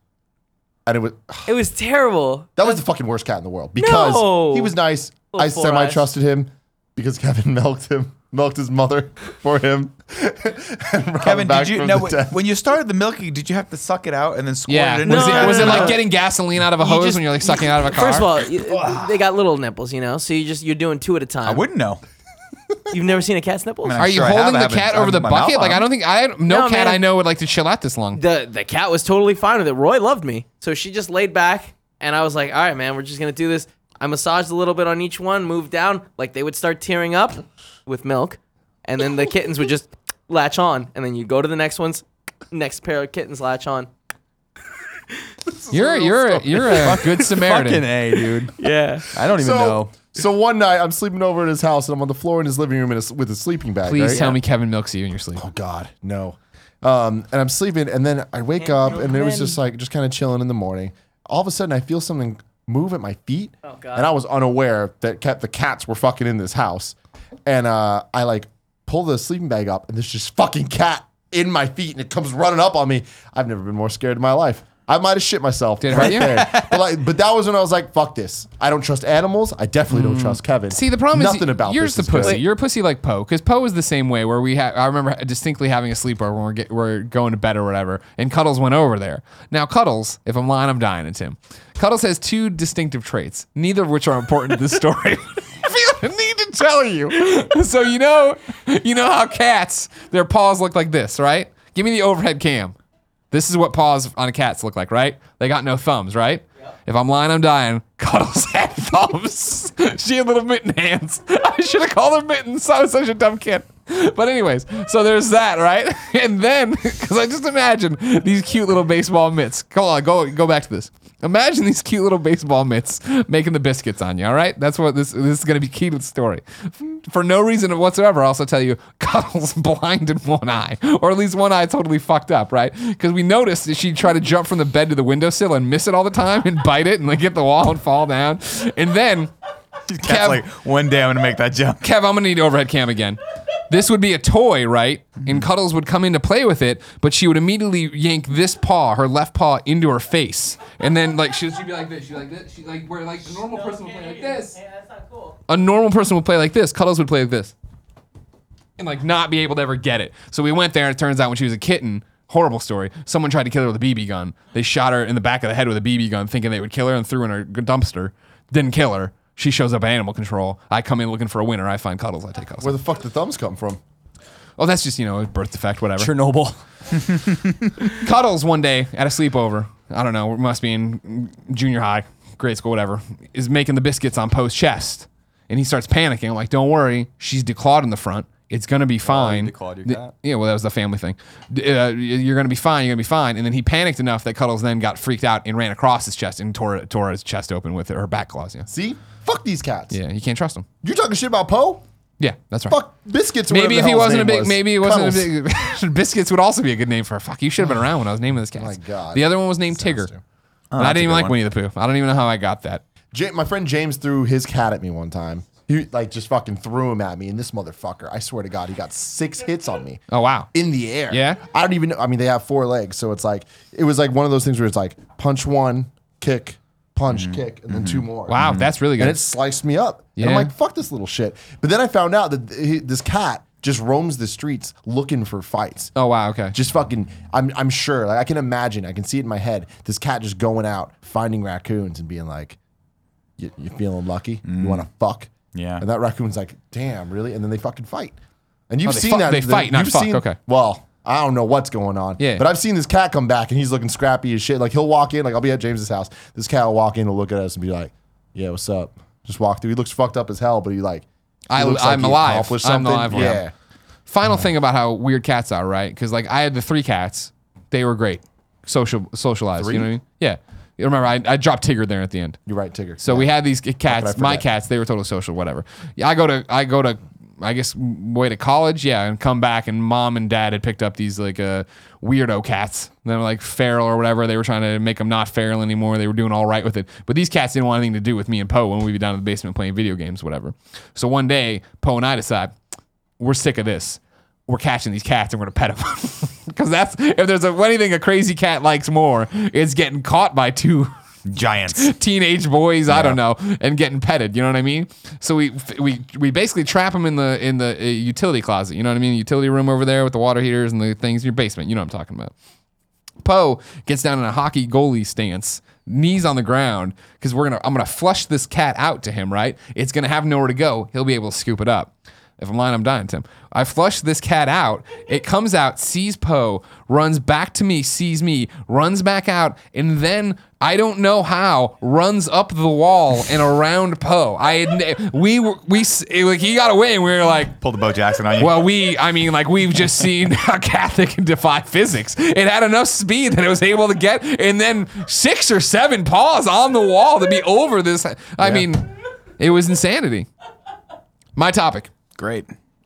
And it was It was terrible. that was the fucking worst cat in the world. Because No. he was nice. Little I four semi trusted him because Kevin milked him, milked his mother for him. and brought Kevin, back did you from know the dead. when you started the milking? Did you have to suck it out and then squirt Yeah. it into Was the it cat? was it like No. getting gasoline out of a You hose just- when you're like sucking out of a car? First of all, you- they got little nipples, you know. So you just you're doing two at a time. I wouldn't know. You've never seen a cat's nipples? mean, are you sure I have. holding I the haven't- cat I over the haven't my bucket? mouth Like I don't think I no, No, cat man. I know would like to chill out this long. the the cat was totally fine with it. Roy loved me, so she just laid back, and I was like, "All right, man, we're just gonna do this." I massaged a little bit on each one, moved down, like they would start tearing up with milk, and then the kittens would just latch on, and then you go to the next ones, next pair of kittens latch on. You're you're a, you're a good Samaritan. Fucking A, dude. Yeah, I don't even so, know. So one night I'm sleeping over at his house and I'm on the floor in his living room in a, with a sleeping bag. Please right? tell me Kevin milks you in your sleep. Oh God, no. Um, and I'm sleeping, and then I wake up, and it was just like just kind of chilling in the morning. All of a sudden, I feel something move at my feet, Oh, God. and I was unaware that cat, the cats were fucking in this house. And uh, I like pull the sleeping bag up, and there's just fucking cat in my feet, and it comes running up on me. I've never been more scared in my life. I might have shit myself Did it right hurt you? but like, but that was when I was like, "Fuck this! I don't trust animals. I definitely don't hmm. trust Kevin." See, the problem Nothing is about you're this the is good. pussy. You're a pussy like Poe, because Poe was the same way. Where we had, I remember distinctly having a sleepover when we're get, we're going to bed or whatever, and Cuddles went over there. Now Cuddles, if I'm lying, I'm dying. It's him. Cuddles has two distinctive traits, neither of which are important to the story. I feel the need to tell you. So you know, you know how cats their paws look like this, right? Give me the overhead cam. This is what paws on cats look like, right? They got no thumbs, right? If I'm lying, I'm dying. Cuddles had thumbs. she had little mitten hands. I should have called her mittens. I was such a dumb kid. But anyways, so there's that, right? And then, because I just imagine these cute little baseball mitts. Come on, go go back to this. Imagine these cute little baseball mitts making the biscuits on you. All right, that's what this this is going to be key to the story. For no reason whatsoever, I'll also tell you, Cuddles blind in one eye, or at least one eye totally fucked up, right? Because we noticed that she'd try to jump from the bed to the windowsill and miss it all the time and bite it and like hit the wall and fall down, and then Cat's like, one day I'm gonna make that jump. Kev, I'm gonna need overhead cam again. This would be a toy, right? And mm-hmm. Cuddles would come in to play with it, but she would immediately yank this paw, her left paw, into her face, and then like she'd, she'd be like this, she'd like this, She'd like where like a normal person would play like this. that's not cool. A normal person would play like this. Cuddles would play like this, and like not be able to ever get it. So we went there, and it turns out when she was a kitten. Horrible story. Someone tried to kill her with a BB gun. They shot her in the back of the head with a BB gun, thinking they would kill her, and threw her in a dumpster. Didn't kill her. She shows up at animal control. I come in looking for a winner. I find Cuddles. I take Cuddles. Where the fuck the thumbs come from? Oh, that's just you know a birth defect, whatever. Chernobyl. Cuddles one day at a sleepover. I don't know. Must be in junior high, grade school, whatever. Is making the biscuits on Poe's chest, and he starts panicking. I'm like, "Don't worry, she's declawed in the front. It's gonna be fine." declawed your Th- cat? Yeah, well, that was the family thing. D- Uh, you're gonna be fine. You're gonna be fine. And then he panicked enough that Cuddles then got freaked out and ran across his chest and tore tore his chest open with her back claws. Yeah, See? Fuck these cats. yeah. You can't trust them. You're talking shit about Poe? Yeah, that's right. Fuck biscuits. Maybe if the he hell his wasn't a big, was. maybe he wasn't Cuddles. a big. Biscuits would also be a good name for. a Fuck, you should have been around when I was naming this cat. my God. The other one was named Tigger. too. and I didn't even like one. Winnie the Pooh. I don't even know how I got that. Ja- my friend James threw his cat at me one time. He like just fucking threw him at me, and this motherfucker, I swear to God, he got six hits on me. Oh wow. in the air. Yeah? I don't even know. I mean, they have four legs, so it's like it was like one of those things where it's like punch one, kick, punch, mm-hmm. kick, and then two mm-hmm. more. Wow, mm-hmm. that's really good. And it sliced me up. And I'm Yeah. like, fuck this little shit. But then I found out that he, this cat just roams the streets looking for fights. oh wow. Okay. Just fucking, I'm, I'm sure, like I can imagine, I can see it in my head. This cat just going out, finding raccoons and being like, you, you feeling lucky? You mm. want to fuck? Yeah. And that raccoon's like, damn, really? And then they fucking fight. And oh, you've Oh, they seen fuck- that. they the- fight, not you've fuck, seen- okay. Well, I don't know what's going on. Yeah. But I've seen this cat come back and he's looking scrappy as shit. Like he'll walk in, like I'll be at James's house. This cat will walk in and look at us and be like, yeah, what's up? Just walk through. He looks fucked up as hell, but he like, he I- I'm he alive. accomplished I'm something. live one. Yeah. Final thing about how weird cats are, right? Because like I had the three cats. They were great. Social socialized. You know what I mean? Yeah. You remember I, I dropped Tigger there at the end. You're right, Tigger. So we had these cats, my cats, they were totally social, whatever. Yeah, I go to, I go to, I guess, way to college, yeah, and come back, and mom and dad had picked up these like uh, weirdo cats. They were like feral or whatever. They were trying to make them not feral anymore. They were doing all right with it, but these cats didn't want anything to do with me and Poe when we'd be down in the basement playing video games, whatever. So one day, Poe and I decide we're sick of this. We're catching these cats and we're gonna pet them because that's if there's a, anything a crazy cat likes more, it's getting caught by two Giants. teenage boys, I don't know, and getting petted. You know what I mean? So we we we basically trap them in the in the uh, utility closet. You know what I mean? Utility room over there with the water heaters and the things in your basement. You know what I'm talking about. Poe gets down in a hockey goalie stance, knees on the ground, because we're gonna I'm gonna flush this cat out to him. Right? It's gonna have nowhere to go. He'll be able to scoop it up. If I'm lying, I'm dying, Tim. I flush this cat out. It comes out, sees Poe, runs back to me, sees me, runs back out, and then I don't know how runs up the wall and around Poe. I had, we we it, like he got away, and we were like, Pull the Bo Jackson on you. well, we, I mean, like we've just seen a cat that can defy physics. It had enough speed that it was able to get, and then six or seven paws on the wall to be over this. I mean, it was insanity. My topic Great.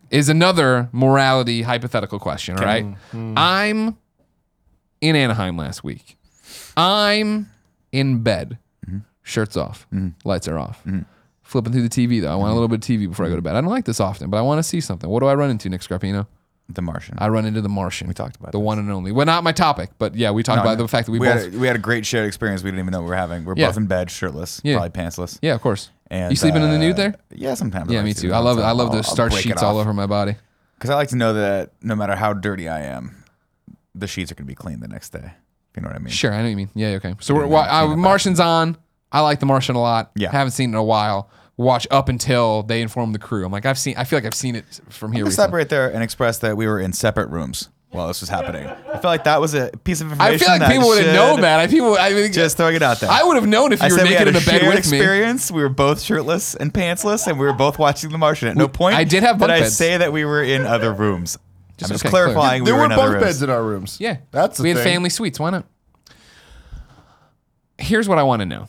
is another morality hypothetical question, all right? Mm-hmm. I'm in Anaheim last week. I'm in bed, mm-hmm. shirts off, mm-hmm. lights are off. Flipping through the TV though. I want a little bit of TV before I go to bed. I don't like this often, but I want to see something. What do I run into, Nick Scarpino? The Martian. I run into The Martian. We talked about the this. one and only. Well, not my topic, but yeah, we talked No, about no. the fact that we, we both. had, a, we had a great shared experience. We didn't even know we were having. We are Yeah. both in bed, shirtless, Yeah. probably pantsless. yeah, of course. And you sleeping in the uh, nude there? Yeah, sometimes. Yeah, me too. I love. I love the start sheets all over my body. Because I like to know that no matter how dirty I am, the sheets are gonna be clean the next day. If you know what I mean. Sure, I know what you mean. Yeah, okay. So we're, Clean well, that- uh, Martian's on. I like The Martian a lot. Yeah. haven't seen it in a while. Watch up until they inform the crew. I'm like, I've seen. I feel like I've seen it from here. I'm gonna stop right there and express that we were in separate rooms while this was happening. I feel like that was a piece of information. I feel like that people would have should- known that. I people. I mean, Just throwing it out there. I would have known if I you were said we had in a the bed shared with me. experience. We were both shirtless and pantsless, and we were both watching The Martian. At no point I did have did I beds. say that we were in other rooms. Just I'm just okay, clear. clarifying. there we were were bunk rooms. beds in our rooms. Yeah, That's the we had thing. family suites. Why not? Here's what I want to know.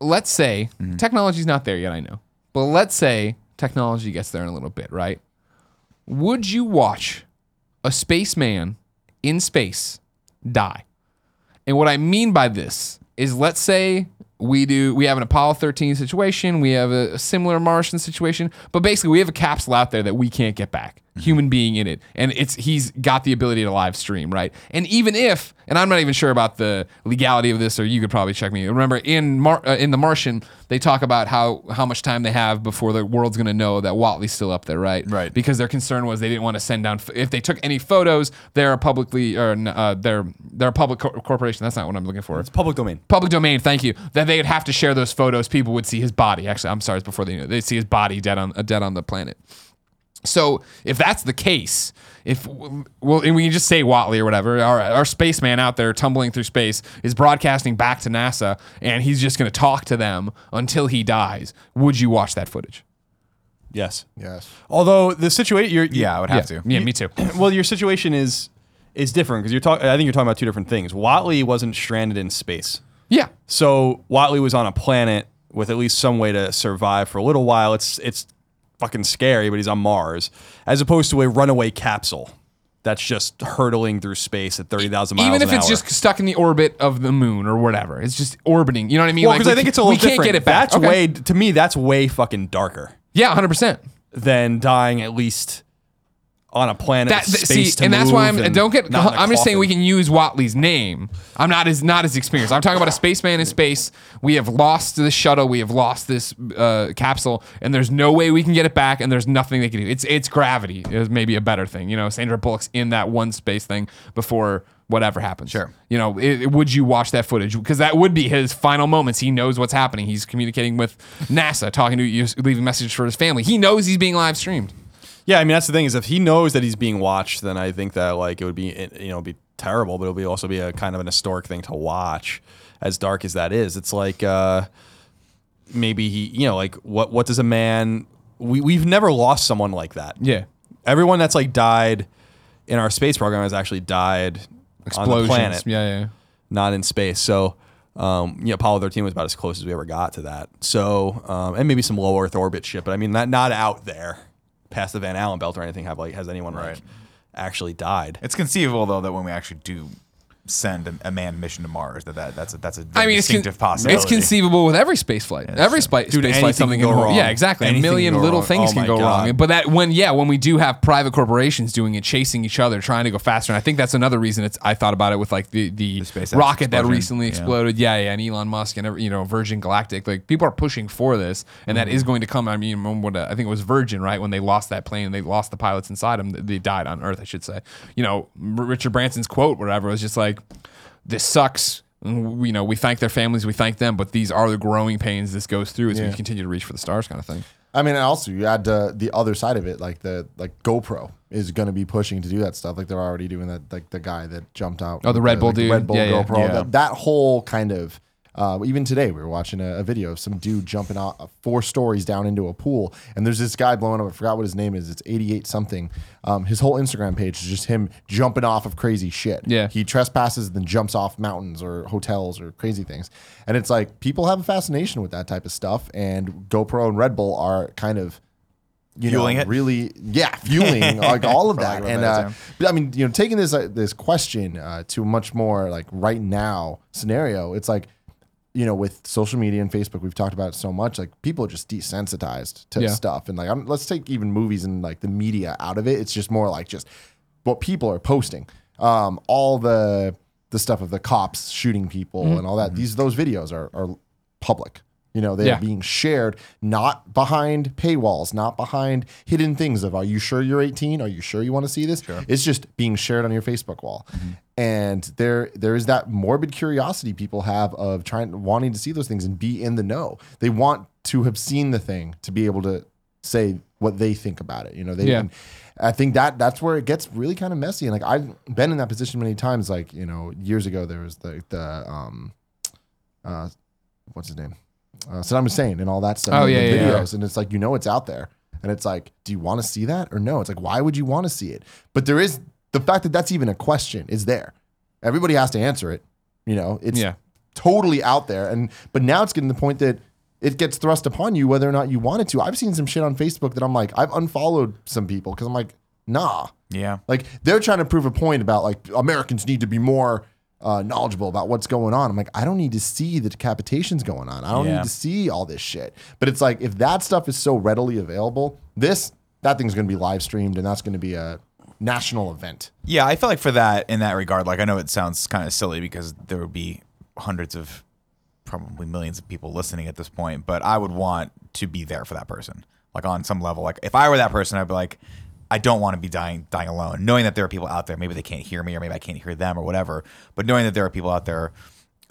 Let's say Mm-hmm. technology's not there yet. I know, but let's say technology gets there in a little bit, right? Would you watch a spaceman in space die? And what I mean by this is, let's say we do we have an Apollo 13 situation, we have a, a similar Martian situation, but basically we have a capsule out there that we can't get back. Human being in it, and it's he's got the ability to live stream, right? And even if, and I'm not even sure about the legality of this, or you could probably check me. Remember in Mar- uh, in the Martian, they talk about how how much time they have before the world's going to know that Watney's still up there, right? Right. Because their concern was they didn't want to send down if they took any photos, they're a publicly or uh, they're they're a public cor- corporation. That's not what I'm looking for It's public domain. public domain. Thank you. That they would have to share those photos. People would see his body. Actually, I'm sorry. It's before they knew. They see his body dead on uh, dead on the planet. So if that's the case, if well, and we can just say Watney or whatever, our, our spaceman out there tumbling through space is broadcasting back to NASA, and he's just going to talk to them until he dies. Would you watch that footage? Yes. Yes. Although the situation, you're Yeah, I would have yeah, to. yeah, me too. well, your situation is is different because you're talking. I think you're talking about two different things. Watney wasn't stranded in space, Yeah, so Watney was on a planet with at least some way to survive for a little while. It's it's fucking scary, but he's on Mars, as opposed to a runaway capsule that's just hurtling through space at thirty thousand miles. even if it's hour. just stuck in the orbit of the moon or whatever, it's just orbiting. You know what I mean? well, Like, because we I think it's a little we different. can't get it back. That's Okay. way to me. That's way fucking darker yeah, 100. percent than dying at least on a planet. That, with th- space see, and that's why I'm and don't get. not in a I'm just saying we can use Watney's name. I'm not as not as experienced. I'm talking about a spaceman in space. We have lost this shuttle. We have lost this uh, capsule, and there's no way we can get it back. And there's nothing they can do. It's it's gravity is maybe a better thing. You know, Sandra Bullock's in that one space thing before whatever happens. Sure. You know, it, it- would you watch that footage? Because that would be his final moments. He knows what's happening. He's communicating with NASA, talking to you, leaving messages for his family. He knows he's being live streamed. Yeah, I mean that's the thing is if he knows that he's being watched, then I think that like it would be you know be terrible, but it'll be also be a kind of an historic thing to watch. As dark as that is, it's like uh, maybe he you know like what what does a man we we've never lost someone like that. Yeah. Everyone that's like died in our space program has actually died on the planet, Yeah, yeah. not in space. So. Um, you know, Apollo 13 was about as close as we ever got to that. So, um, and maybe some low Earth orbit shit, but I mean, not not out there past the Van Allen belt or anything. Have like has anyone like actually died? It's conceivable though that when we actually do send a, a manned mission to Mars, that, that that's a that's a I mean, it's, con- possibility. it's conceivable with every space flight. every spi- Dude, space flight, something can can go go wrong. Yeah, exactly. Anything a million little wrong. things Oh can go God. wrong. But that when yeah, when we do have private corporations doing it, chasing each other, trying to go faster, and I think that's another reason it's. I thought about it with like the the, SpaceX rocket that recently Yeah. exploded. Yeah, yeah, and Elon Musk and every, you know Virgin Galactic. Like people are pushing for this, and that Mm-hmm. is going to come. I mean, when, uh, I think it was Virgin, right? When they lost that plane, they lost the pilots inside them. They died on Earth, I should say. You know, R- Richard Branson's quote, whatever, was just like, "This sucks." And, You know, we thank their families, we thank them, but these are the growing pains this goes through as we continue to reach for the stars, kind of thing. I mean, and also you add uh, the other side of it, like the like GoPro is going to be pushing to do that stuff. Like they're already doing that. Like the guy that jumped out. Oh, the with Red Bull like, the dude. Red Bull Yeah, yeah. GoPro. Yeah. That, that whole kind of. Uh, even today, we were watching a, a video of some dude jumping out uh, four stories down into a pool, and there's this guy blowing up. I forgot what his name is. It's 88 something. Um, his whole Instagram page is just him jumping off of crazy shit. Yeah. he trespasses, and then jumps off mountains or hotels or crazy things, and it's like people have a fascination with that type of stuff. And GoPro and Red Bull are kind of you Fueling know, it? really, yeah, fueling like all of that. And uh, but I mean, you know, taking this uh, this question uh, to a much more like right now scenario, it's like, you know, with social media and Facebook, we've talked about it so much. Like people are just desensitized to Yeah. stuff, and like, I'm, let's take even movies and like the media out of it. It's just more like just what people are posting. Um, all the the stuff of the cops shooting people Mm-hmm. and all that. These those videos are are public. You know, they're being shared not behind paywalls, not behind hidden things of are you sure you're 18? Are you sure you want to see this? It's just being shared on your Facebook wall. And there there is that morbid curiosity people have of trying wanting to see those things and be in the know. They want to have seen the thing to be able to say what they think about it. You know, they Yeah. I think that that's where it gets really kind of messy. And like I've been in that position many times. Like, you know, years ago there was the the um uh what's his name? Uh, Saddam Hussein and all that stuff. Oh, and yeah, the yeah, videos. And it's like, you know, it's out there. And it's like, do you want to see that or no? It's like, why would you want to see it? But there is the fact that that's even a question is there. Everybody has to answer it. You know, it's Yeah. totally out there. And but now it's getting to the point that it gets thrust upon you whether or not you want it to. I've seen some shit on Facebook that I'm like, I've unfollowed some people because I'm like, nah. Yeah. Like they're trying to prove a point about like Americans need to be more uh, knowledgeable about what's going on. I'm like, I don't need to see the decapitations going on. I don't Yeah. need to see all this shit. But it's like if that stuff is so readily available, this that thing's going to be live streamed and that's going to be a national event. Yeah, I feel like for that in that regard, like I know it sounds kind of silly because there would be hundreds of probably millions of people listening at this point, but I would want to be there for that person. Like on some level. Like if I were that person, I'd be like, I don't want to be dying dying alone. Knowing that there are people out there, maybe they can't hear me or maybe I can't hear them or whatever. But knowing that there are people out there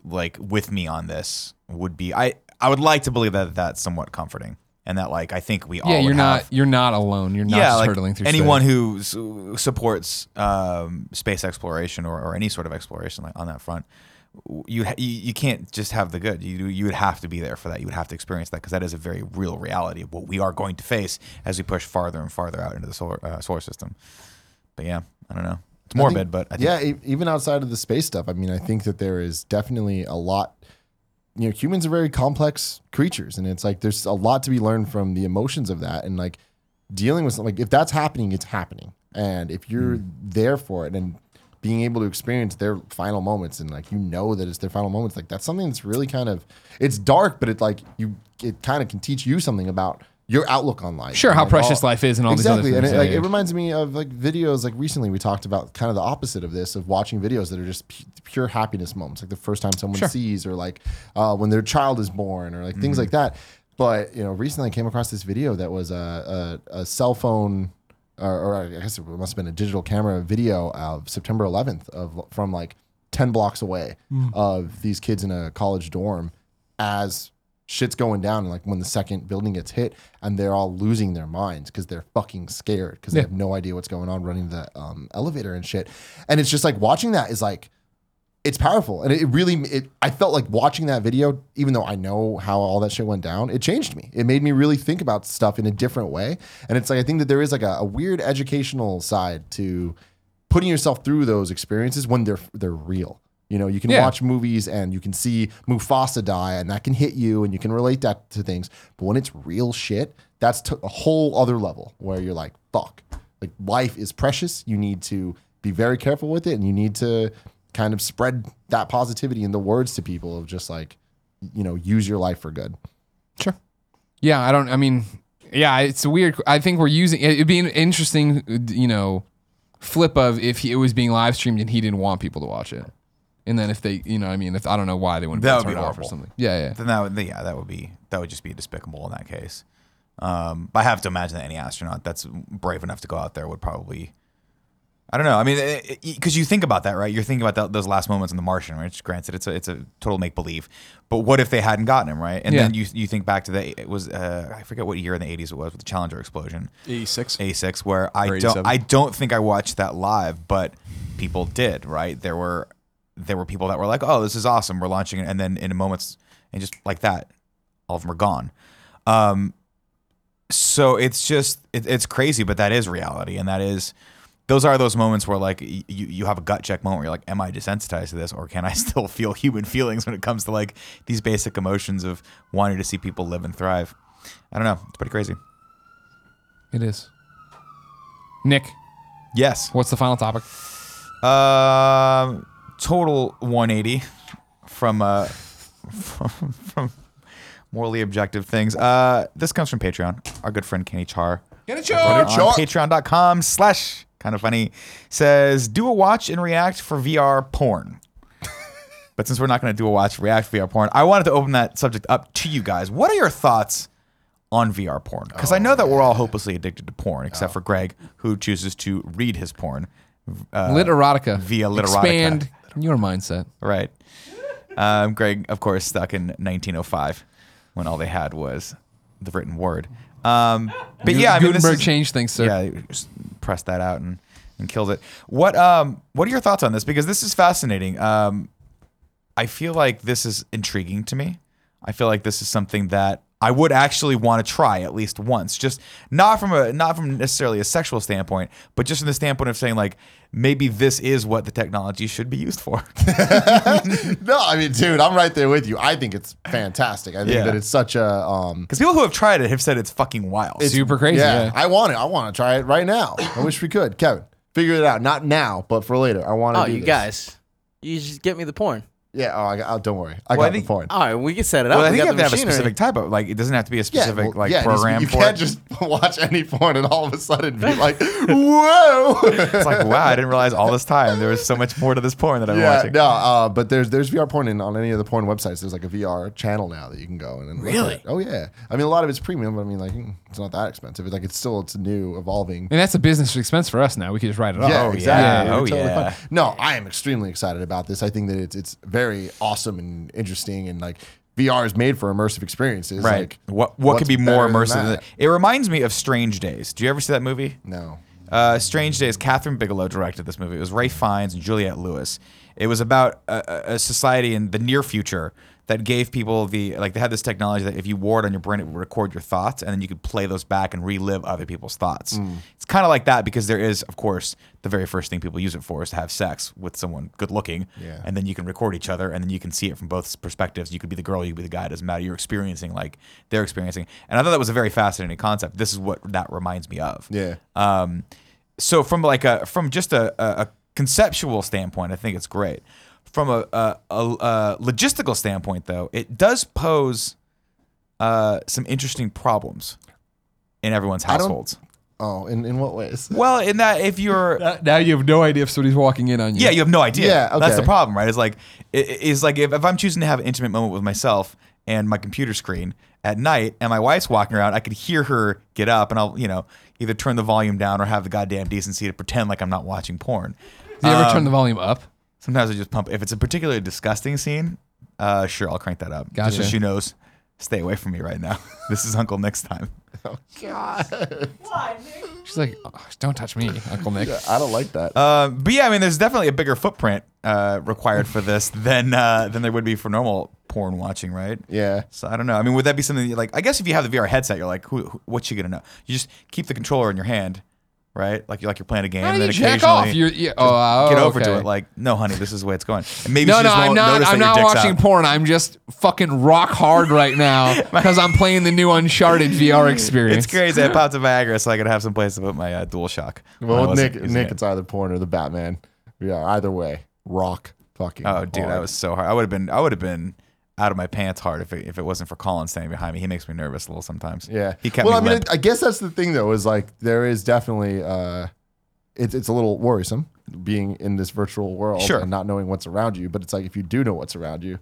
like with me on this would be I I would like to believe that that's somewhat comforting. And that like I think we all Yeah, you're not have- you're not alone. You're not yeah, like hurtling through anyone space. who s- supports um, space exploration or, or any sort of exploration like on that front, you, you can't just have the good. You you would have to be there for that. You would have to experience that because that is a very real reality of what we are going to face as we push farther and farther out into the solar uh, solar system. But yeah, I don't know. It's morbid, think- but I think, yeah, even outside of the space stuff, I mean, I think that there is definitely a lot. You know, humans are very complex creatures, and it's like there's a lot to be learned from the emotions of that, and like dealing with something. like if that's happening, it's happening, and if you're Mm. there for it and being able to experience their final moments and like you know that it's their final moments like that's something that's really kind of it's dark but it like you it kind of can teach you something about your outlook on life Sure, how like, precious all- life is and all exactly these other and it, like it reminds me of like videos like recently we talked about kind of the opposite of this of watching videos that are just pu- pure happiness moments like the first time someone Sure. sees or like uh, when their child is born or like things Mm-hmm. like that but you know recently i came across this video that was a, a, a cell phone or, or i guess it must have been a digital camera video of september 11th of from like 10 blocks away Mm. of these kids in a college dorm as shit's going down and like when the second building gets hit and they're all losing their minds because they're fucking scared because they Yeah. have no idea what's going on running the um, elevator and shit and it's just like watching that is like it's powerful. And it really it, i felt like watching that video even though i know how all that shit went down it changed me. It made me really think about stuff in a different way. And it's like i think that there is like a, a weird educational side to putting yourself through those experiences when they're they're real. You know you can Yeah. watch movies and you can see mufasa die and that can hit you and you can relate that to things. But when it's real shit that's to a whole other level where you're like fuck. Like life is precious. You need to be very careful with it and you need to kind of spread that positivity in the words to people of just like you know use your life for good Sure. Yeah, I don't. I mean, yeah, it's weird. I think we're using. It'd be an interesting, you know, flip of if he, it was being live streamed and he didn't want people to watch it, and then if they, you know, I mean, if I don't know why they wouldn't That would turn be it off or something. Yeah, yeah. then that would yeah that would be that would just be despicable in that case. Um, I have to imagine that any astronaut that's brave enough to go out there would probably. I don't know. I mean, because you think about that, right? You're thinking about that, those last moments in The Martian, which granted it's a it's a total make believe, but what if they hadn't gotten him right? And Yeah. then you you think back to the it was uh, I forget what year in the 80s it was with the Challenger explosion, 86. A6, where I don't I don't think I watched that live, but people did, right? There were there were people that were like, "Oh, this is awesome. We're launching it," and then in moments and just like that, all of them are gone. Um, so it's just it, it's crazy, but that is reality, and that is those are those moments where like you you have a gut check moment where you're like, "Am I desensitized to this, or can I still feel human feelings when it comes to like these basic emotions of wanting to see people live and thrive?" I don't know. It's pretty crazy. It is. Nick, Yes. what's the final topic? Um, total 180 from uh from, from morally objective things. Uh, this comes from Patreon. Our good friend Kenny Char. Get a on Char. patreon.com slash kind of funny says do a watch and react for VR porn. but since we're not going to do a watch react for VR porn, I wanted to open that subject up to you guys. What are your thoughts on VR porn? Because I know that we're all hopelessly addicted to porn, except for Greg, who chooses to read his porn. Uh, Lit erotica. via literotica. Expand your mindset. Right. Um, Greg, of course, stuck in 1905 when all they had was the written word. Um, but yeah, I mean, this Gutenberg is- changed things, sir. Yeah, pressed that out and, and killed it. What um what are your thoughts on this? Because this is fascinating. Um, I feel like this is intriguing to me. I feel like this is something that I would actually want to try at least once. Just not from a not from necessarily a sexual standpoint, but just from the standpoint of saying like maybe this is what the technology should be used for. no i mean dude i'm right there with you i think it's fantastic i think Yeah. that it's such a um Because people who have tried it have said it's fucking wild. it's- Super crazy, yeah. i want it i want to try it right now i wish we could kevin figure it out not now but for later i want to Oh, do you this. guys. You just get me the porn. Yeah. Oh, I got, oh, don't worry. I Well, I got think- the point. All right, we can set it up. Well, I We think you got have to the have a machinery. specific type of like. It doesn't have to be a specific well, like yeah, it needs to be- program You for can't it. just watch any porn and all of a sudden be like, "Whoa!" It's like wow, I didn't realize all this time there was so much more to this porn that I'm yeah, watching. no, uh, but there's there's VR porn in, on any of the porn websites. There's like a VR channel now that you can go in and look Really? at. Oh yeah, I mean a lot of it's premium, but I mean like mm, it's not that expensive. It's like it's still it's new, evolving. And that's a business expense for us now. We could just write it off. Yeah, Oh, exactly. yeah. It'd Oh, be totally yeah. fun. No, I am extremely excited about this. I think that it's it's very awesome and interesting, and like VR is made for immersive experiences. Right. Like, what what could be more than immersive? Than that? that? It reminds me of Strange Days. Do you ever see that movie? No. Uh, Strange Days. Kathryn Bigelow directed this movie. It was Ralph Fiennes and Juliette Lewis. It was about a a society in the near future that gave people the like they had this technology that if you wore it on your brain, it would record your thoughts, and then you could play those back and relive other people's thoughts. Mm. It's kind of like that because there is, of course, the very first thing people use it for is to have sex with someone good looking, Yeah. and then you can record each other, and then you can see it from both perspectives. You could be the girl, you could be the guy. It doesn't matter. You're experiencing like they're experiencing, and I thought that was a very fascinating concept. This is what that reminds me of. Yeah. Um, so from like a from just a, a, a conceptual standpoint, I think it's great. From a, a, a, a logistical standpoint, though, it does pose uh, some interesting problems in everyone's don't- households. Oh, in, in what ways? Well, in that if you're Now you have no idea if somebody's walking in on you. yeah, you have no idea. Yeah, That's the okay. problem, right? It's like it, it's like if, if I'm choosing to have an intimate moment with myself and my computer screen at night, and my wife's walking around, I could hear her get up, and I'll you know either turn the volume down or have the goddamn decency to pretend like I'm not watching porn. Do you ever Um, turn the volume up? Sometimes I just pump. If it's a particularly disgusting scene, uh, sure, I'll crank that up. Just so she knows, stay away from me right now. this is Uncle Nick's time. Oh God! Why, Nick? She's like, "Oh, don't touch me, Uncle Nick. I don't like that. Uh, but yeah, I mean, there's definitely a bigger footprint uh, required for this than uh, than there would be for normal porn watching, right? yeah. So I don't know. I mean, would that be something that you like? I guess if you have the VR headset, you're like, who, who what's she gonna know? You just keep the controller in your hand, right? Like you're like you're playing a game. How and then you jack off? occasionally You're, yeah, just oh, oh, get over okay. to it. Like, no, honey, this is the way it's going. And maybe no, she no, just I'm won't not. I'm not watching out. porn. I'm just fucking rock hard right now because I'm playing the new Uncharted VR experience. It's crazy. I popped a Viagra so I could have some place to put my uh, dual shock. Well, Nick, Nick, it. it's either porn or the Batman. Yeah, either way, rock fucking. Oh, dude, hard. I was so hard. I would have been. I would have been out of my pants hard if it, if it wasn't for Colin standing behind me. He makes me nervous a little sometimes. Yeah, he kept well, me I mean, limp. I guess that's the thing though. Is like there is definitely uh, it's it's a little worrisome being in this virtual world Sure. and not knowing what's around you. But it's like if you do know what's around you,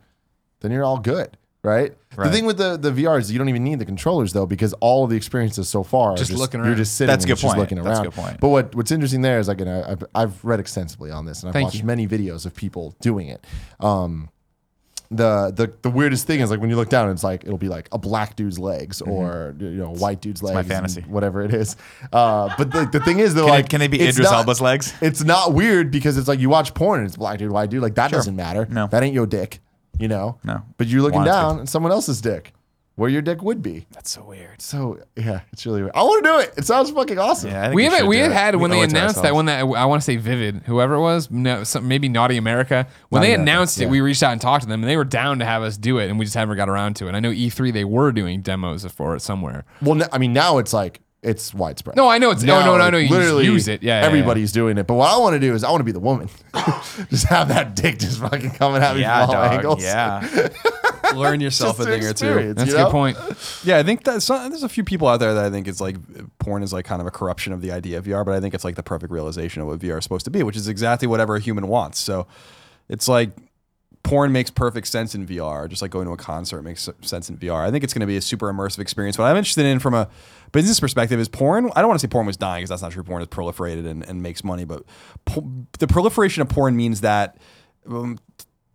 then you're all good, right? The thing with the the VR is you don't even need the controllers though because all of the experiences so far are Just looking You're around. just sitting. That's a and good just point. Looking That's a around. good point. But what what's interesting there is like, and I, I've I've read extensively on this and I've Thank watched you. many videos of people doing it. Um, the the the weirdest thing is like when you look down, it's like it'll be like a black dude's legs or you know white dude's legs, Mm-hmm. my and fantasy. whatever it is. Uh, but the, the thing is though, Can, like it, can they be it's Idris not- Elba's legs? It's not weird because it's like you watch porn and it's black dude, white dude. Like that doesn't matter. No. that ain't your dick. You know. No. But you're looking Want it to down and someone else's dick, where your dick would be. That's so weird. So yeah, it's really weird. I want to do it. It sounds fucking awesome. Yeah, I think we we haven't. should We do had it. had We when owe they it to announced that ourselves. one that I want to say Vivid, whoever it was, no, some, maybe Naughty America. When Naughty they America, announced it, we reached out and talked to them, and they were down to have us do it, and we just haven't got around to it. I know E3 they were doing demos for it somewhere. Well, n- I mean now it's like it's widespread. No, I know it's. Oh, no, no, no, no. You just literally use it. Yeah, yeah, everybody's doing it. But what I want to do is I want to be the woman. just have that dick just fucking coming at me Yeah, from all dog. angles. Yeah. Learn yourself a thing or two. That's you a good know? point. Yeah, I think that some, there's a few people out there that I think it's like porn is like kind of a corruption of the idea of VR, but I think it's like the perfect realization of what VR is supposed to be, which is exactly whatever a human wants. So it's like porn makes perfect sense in VR, just like going to a concert makes sense in VR. I think it's going to be a super immersive experience. What I'm interested in from a business perspective is porn. I don't want to say porn was dying because that's not true. Porn has proliferated and, and makes money, but po- the proliferation of porn means that. Um,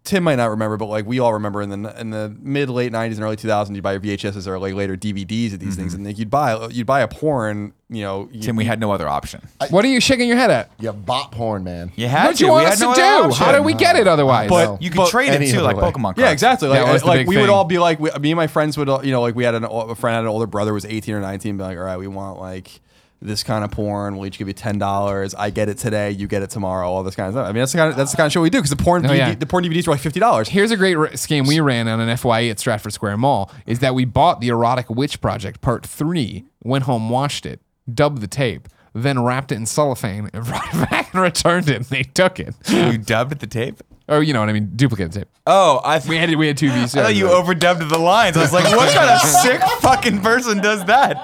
Tim might not remember, but like we all remember in the in the mid late '90s and early 2000s, you buy your VHSs or like later DVDs of these things, mm-hmm. and like you'd buy you'd buy a porn, you know. you- Tim, we had no other option. What are you shaking your head at? You bot porn, man. You had What do to. you want we us had to no other do? How did we get it otherwise? But No. you could But trade it any too, like way. Pokemon cards. Yeah, exactly. Like, That like big we would all be like, we, me and my friends would, you know, like we had an, a friend had an older brother who was 18 or 19, be like, all right, we want like this kind of porn. We'll each give you ten dollars. I get it today. You get it tomorrow. All this kind of stuff. I mean, that's the kind of that's the kind of show we do because the porn Oh, DVD, yeah. the porn DVDs were like fifty dollars. Here's a great r- scheme we ran on an FYE at Stratford Square Mall is that we bought the Erotic Witch Project Part 3, went home, watched it, dubbed the tape, then wrapped it in cellophane and brought it back and returned it. And they took it. You dubbed the tape. Or you know what I mean? Duplicate tape. Oh, I, We had we had two VCRs. I thought you overdubbed the lines. I was like, what kind of sick fucking person does that?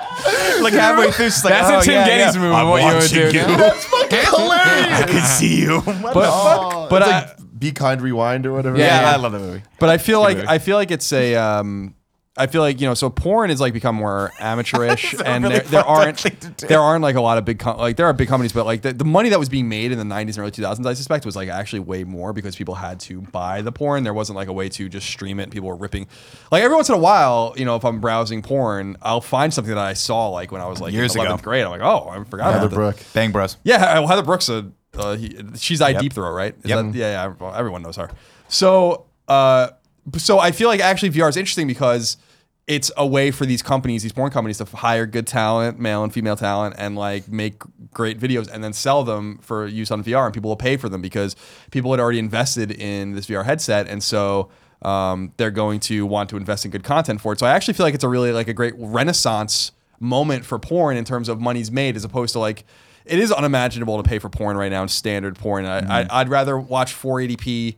Like halfway through, she's like, That's oh, a Tim yeah, Geddes yeah. move. I'm what you would watching do? you. now. I can see you. What the fuck? Oh, But it's I- like Be Kind Rewind or whatever. Yeah, Yeah. I love that movie. But I feel like movie. I feel like it's a um I feel like you know so porn is like become more amateurish and really there, there aren't thing to do. there aren't like a lot of big com- like there are big companies but like the, the money that was being made in the 90s and early 2000s I suspect was like actually way more because people had to buy the porn there wasn't like a way to just stream it and people were ripping like every once in a while you know if I'm browsing porn I'll find something that I saw like when I was like Years in ago. 11th grade I'm like oh I forgot Heather about that. Brooke. Bang Bros. Yeah, well, Heather Brooks, uh, uh, he, she's I Yep. Deep Throat, right? Is Yep. that- yeah, yeah, everyone knows her. So, uh, so I feel like actually VR is interesting because it's a way for these companies, these porn companies, to hire good talent, male and female talent, and like make great videos and then sell them for use on VR, and people will pay for them because people had already invested in this VR headset, and so. Um, they're going to want to invest in good content for it. So I actually feel like it's a really like a great renaissance moment for porn in terms of money's made, as opposed to like it is unimaginable to pay for porn right now in standard porn. I, Mm-hmm. I, I'd rather watch 480p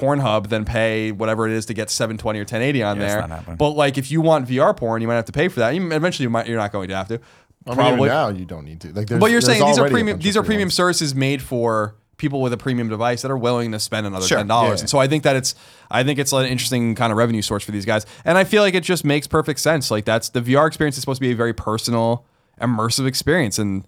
Pornhub than pay whatever it is to get 720 or 1080 on Yeah, it's there. not happening. But like, if you want VR porn, you might have to pay for that. You, eventually, you might, you're not going to have to. I mean, even now you don't need to. Like, there's, But you're there's saying these are premium. These are premium ones. services made for people with a premium device that are willing to spend another Sure. ten dollars. Yeah. And so I think that it's I think it's an interesting kind of revenue source for these guys. And I feel like it just makes perfect sense. Like that's the VR experience is supposed to be a very personal, immersive experience, and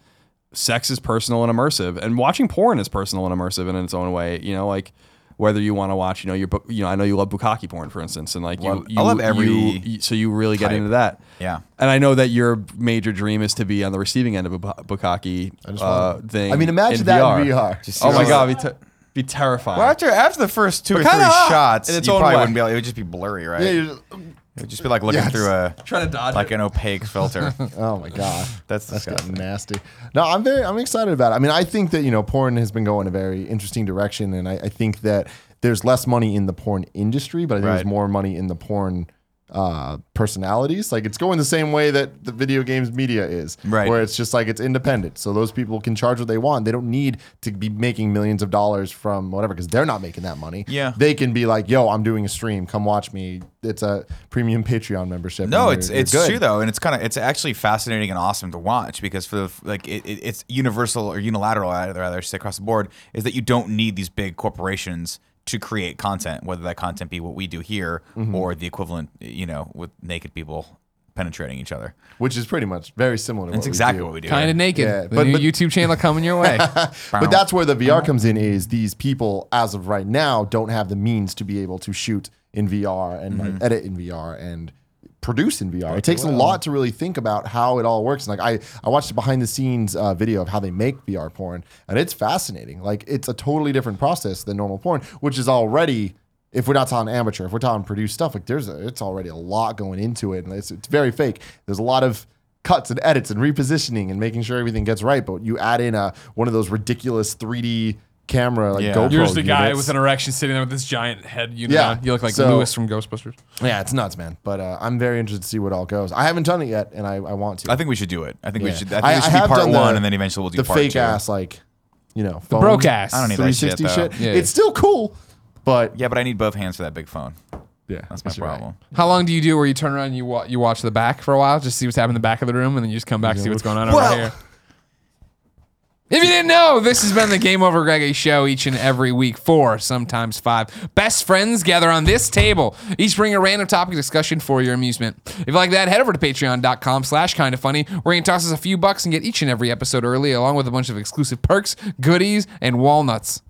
sex is personal and immersive, and watching porn is personal and immersive in its own way. You know, like. Whether you want to watch, you know, your, book, you know, I know you love bukkake porn, for instance, and like you, Love- you, I love every you- you- so you really get into that. Yeah. And I know that your major dream is to be on the receiving end of a bu- bukkake just uh, thing. I mean, imagine in that VR. in VR. Just Oh my god, be, te- be terrifying. Well, after after the first two or three kinda shots, in you its own probably way. wouldn't be able. It would just be blurry, right? Yeah, you're just, it would just be like looking Yes. through a Trying to dodge like it. an opaque filter. oh my god, That's that's disgusting. getting nasty. No, I'm very, I'm excited about it. I mean, I think that you know, porn has been going a very interesting direction, and I, I think that there's less money in the porn industry, but I think Right. there's more money in the porn uh, personalities. Like it's going the same way that the video games media is, Right. Where it's just like it's independent, so those people can charge what they want. They don't need to be making millions of dollars from whatever because they're not making that money. Yeah. they can be like, "Yo, I'm doing a stream. Come watch me." It's a premium Patreon membership. No, it's you're- it's good. true though, and it's kind of it's actually fascinating and awesome to watch because for the like it, it, it's universal or unilateral rather say across the board is that you don't need these big corporations to create content, whether that content be what we do here Mm-hmm. or the equivalent, you know, with naked people penetrating each other. which is pretty much very similar to That's what exactly we do. what we do. Kind of naked. Yeah, the but- new but- YouTube channel coming your way. But that's where the VR comes in is these people as of right now don't have the means to be able to shoot in VR and like, edit in VR and produce in VR. It takes a lot to really think about how it all works. And like I, I watched a behind the scenes uh, video of how they make VR porn, and it's fascinating. Like it's a totally different process than normal porn, which is already. If we're not talking amateur, if we're talking produced stuff, like there's a, it's already a lot going into it, and it's, it's very fake. There's a lot of cuts and edits and repositioning and making sure everything gets right. But you add in a one of those ridiculous 3D camera like Yeah. GoPro. You're just the guy units. with an erection sitting there with this giant head unit Yeah, on. You look like so- Louis from Ghostbusters. yeah, it's nuts, man. But uh, I'm very interested to see what all goes. I haven't done it yet, and I, I want to. I think we should do it. I think we should. I think I- it should I be have part done one, the- and then eventually we'll do the part fake two. ass like, you know, phone, broke ass. I don't need that shit, 360 though. shit. Yeah. It's still cool, but Yeah, but I need both hands for that big phone. yeah, That's my you're right. problem. How long do you do where you turn around and you wa- you watch the back for a while, just see what's happening in the back of the room, and then you just come back and see what's going on over here? If you didn't know, this has been the Game Over Greggy show each and every week. Four, sometimes five. Best friends gather on this table. Each bring a random topic discussion for your amusement. If you like that, head over to patreon.com slash kind of funny, where you can toss us a few bucks and get each and every episode early, along with a bunch of exclusive perks, goodies, and walnuts.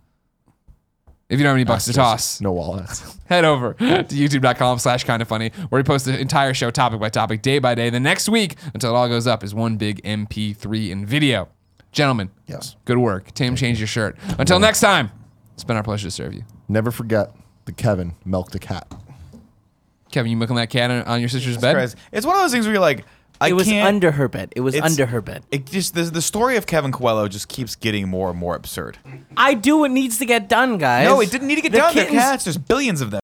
If you don't have any bucks to toss No walnuts. head over to youtube.com slash kind of funny where we post the entire show topic by topic day by day the next week until it all goes up is one big mp3 in video gentlemen Yes. good work tim change your shirt until next time it's been our pleasure to serve you Never forget the Kevin milked a cat. kevin you milking that cat on, on your sister's bed Christ. It's one of those things where you're like, I it was can't. under her bed. It was It's- under her bed. It just the, the story of Kevin Coello just keeps getting more and more absurd. I do what needs to get done, guys. No, it didn't need to get The done. They're kittens- cats. There's billions of them.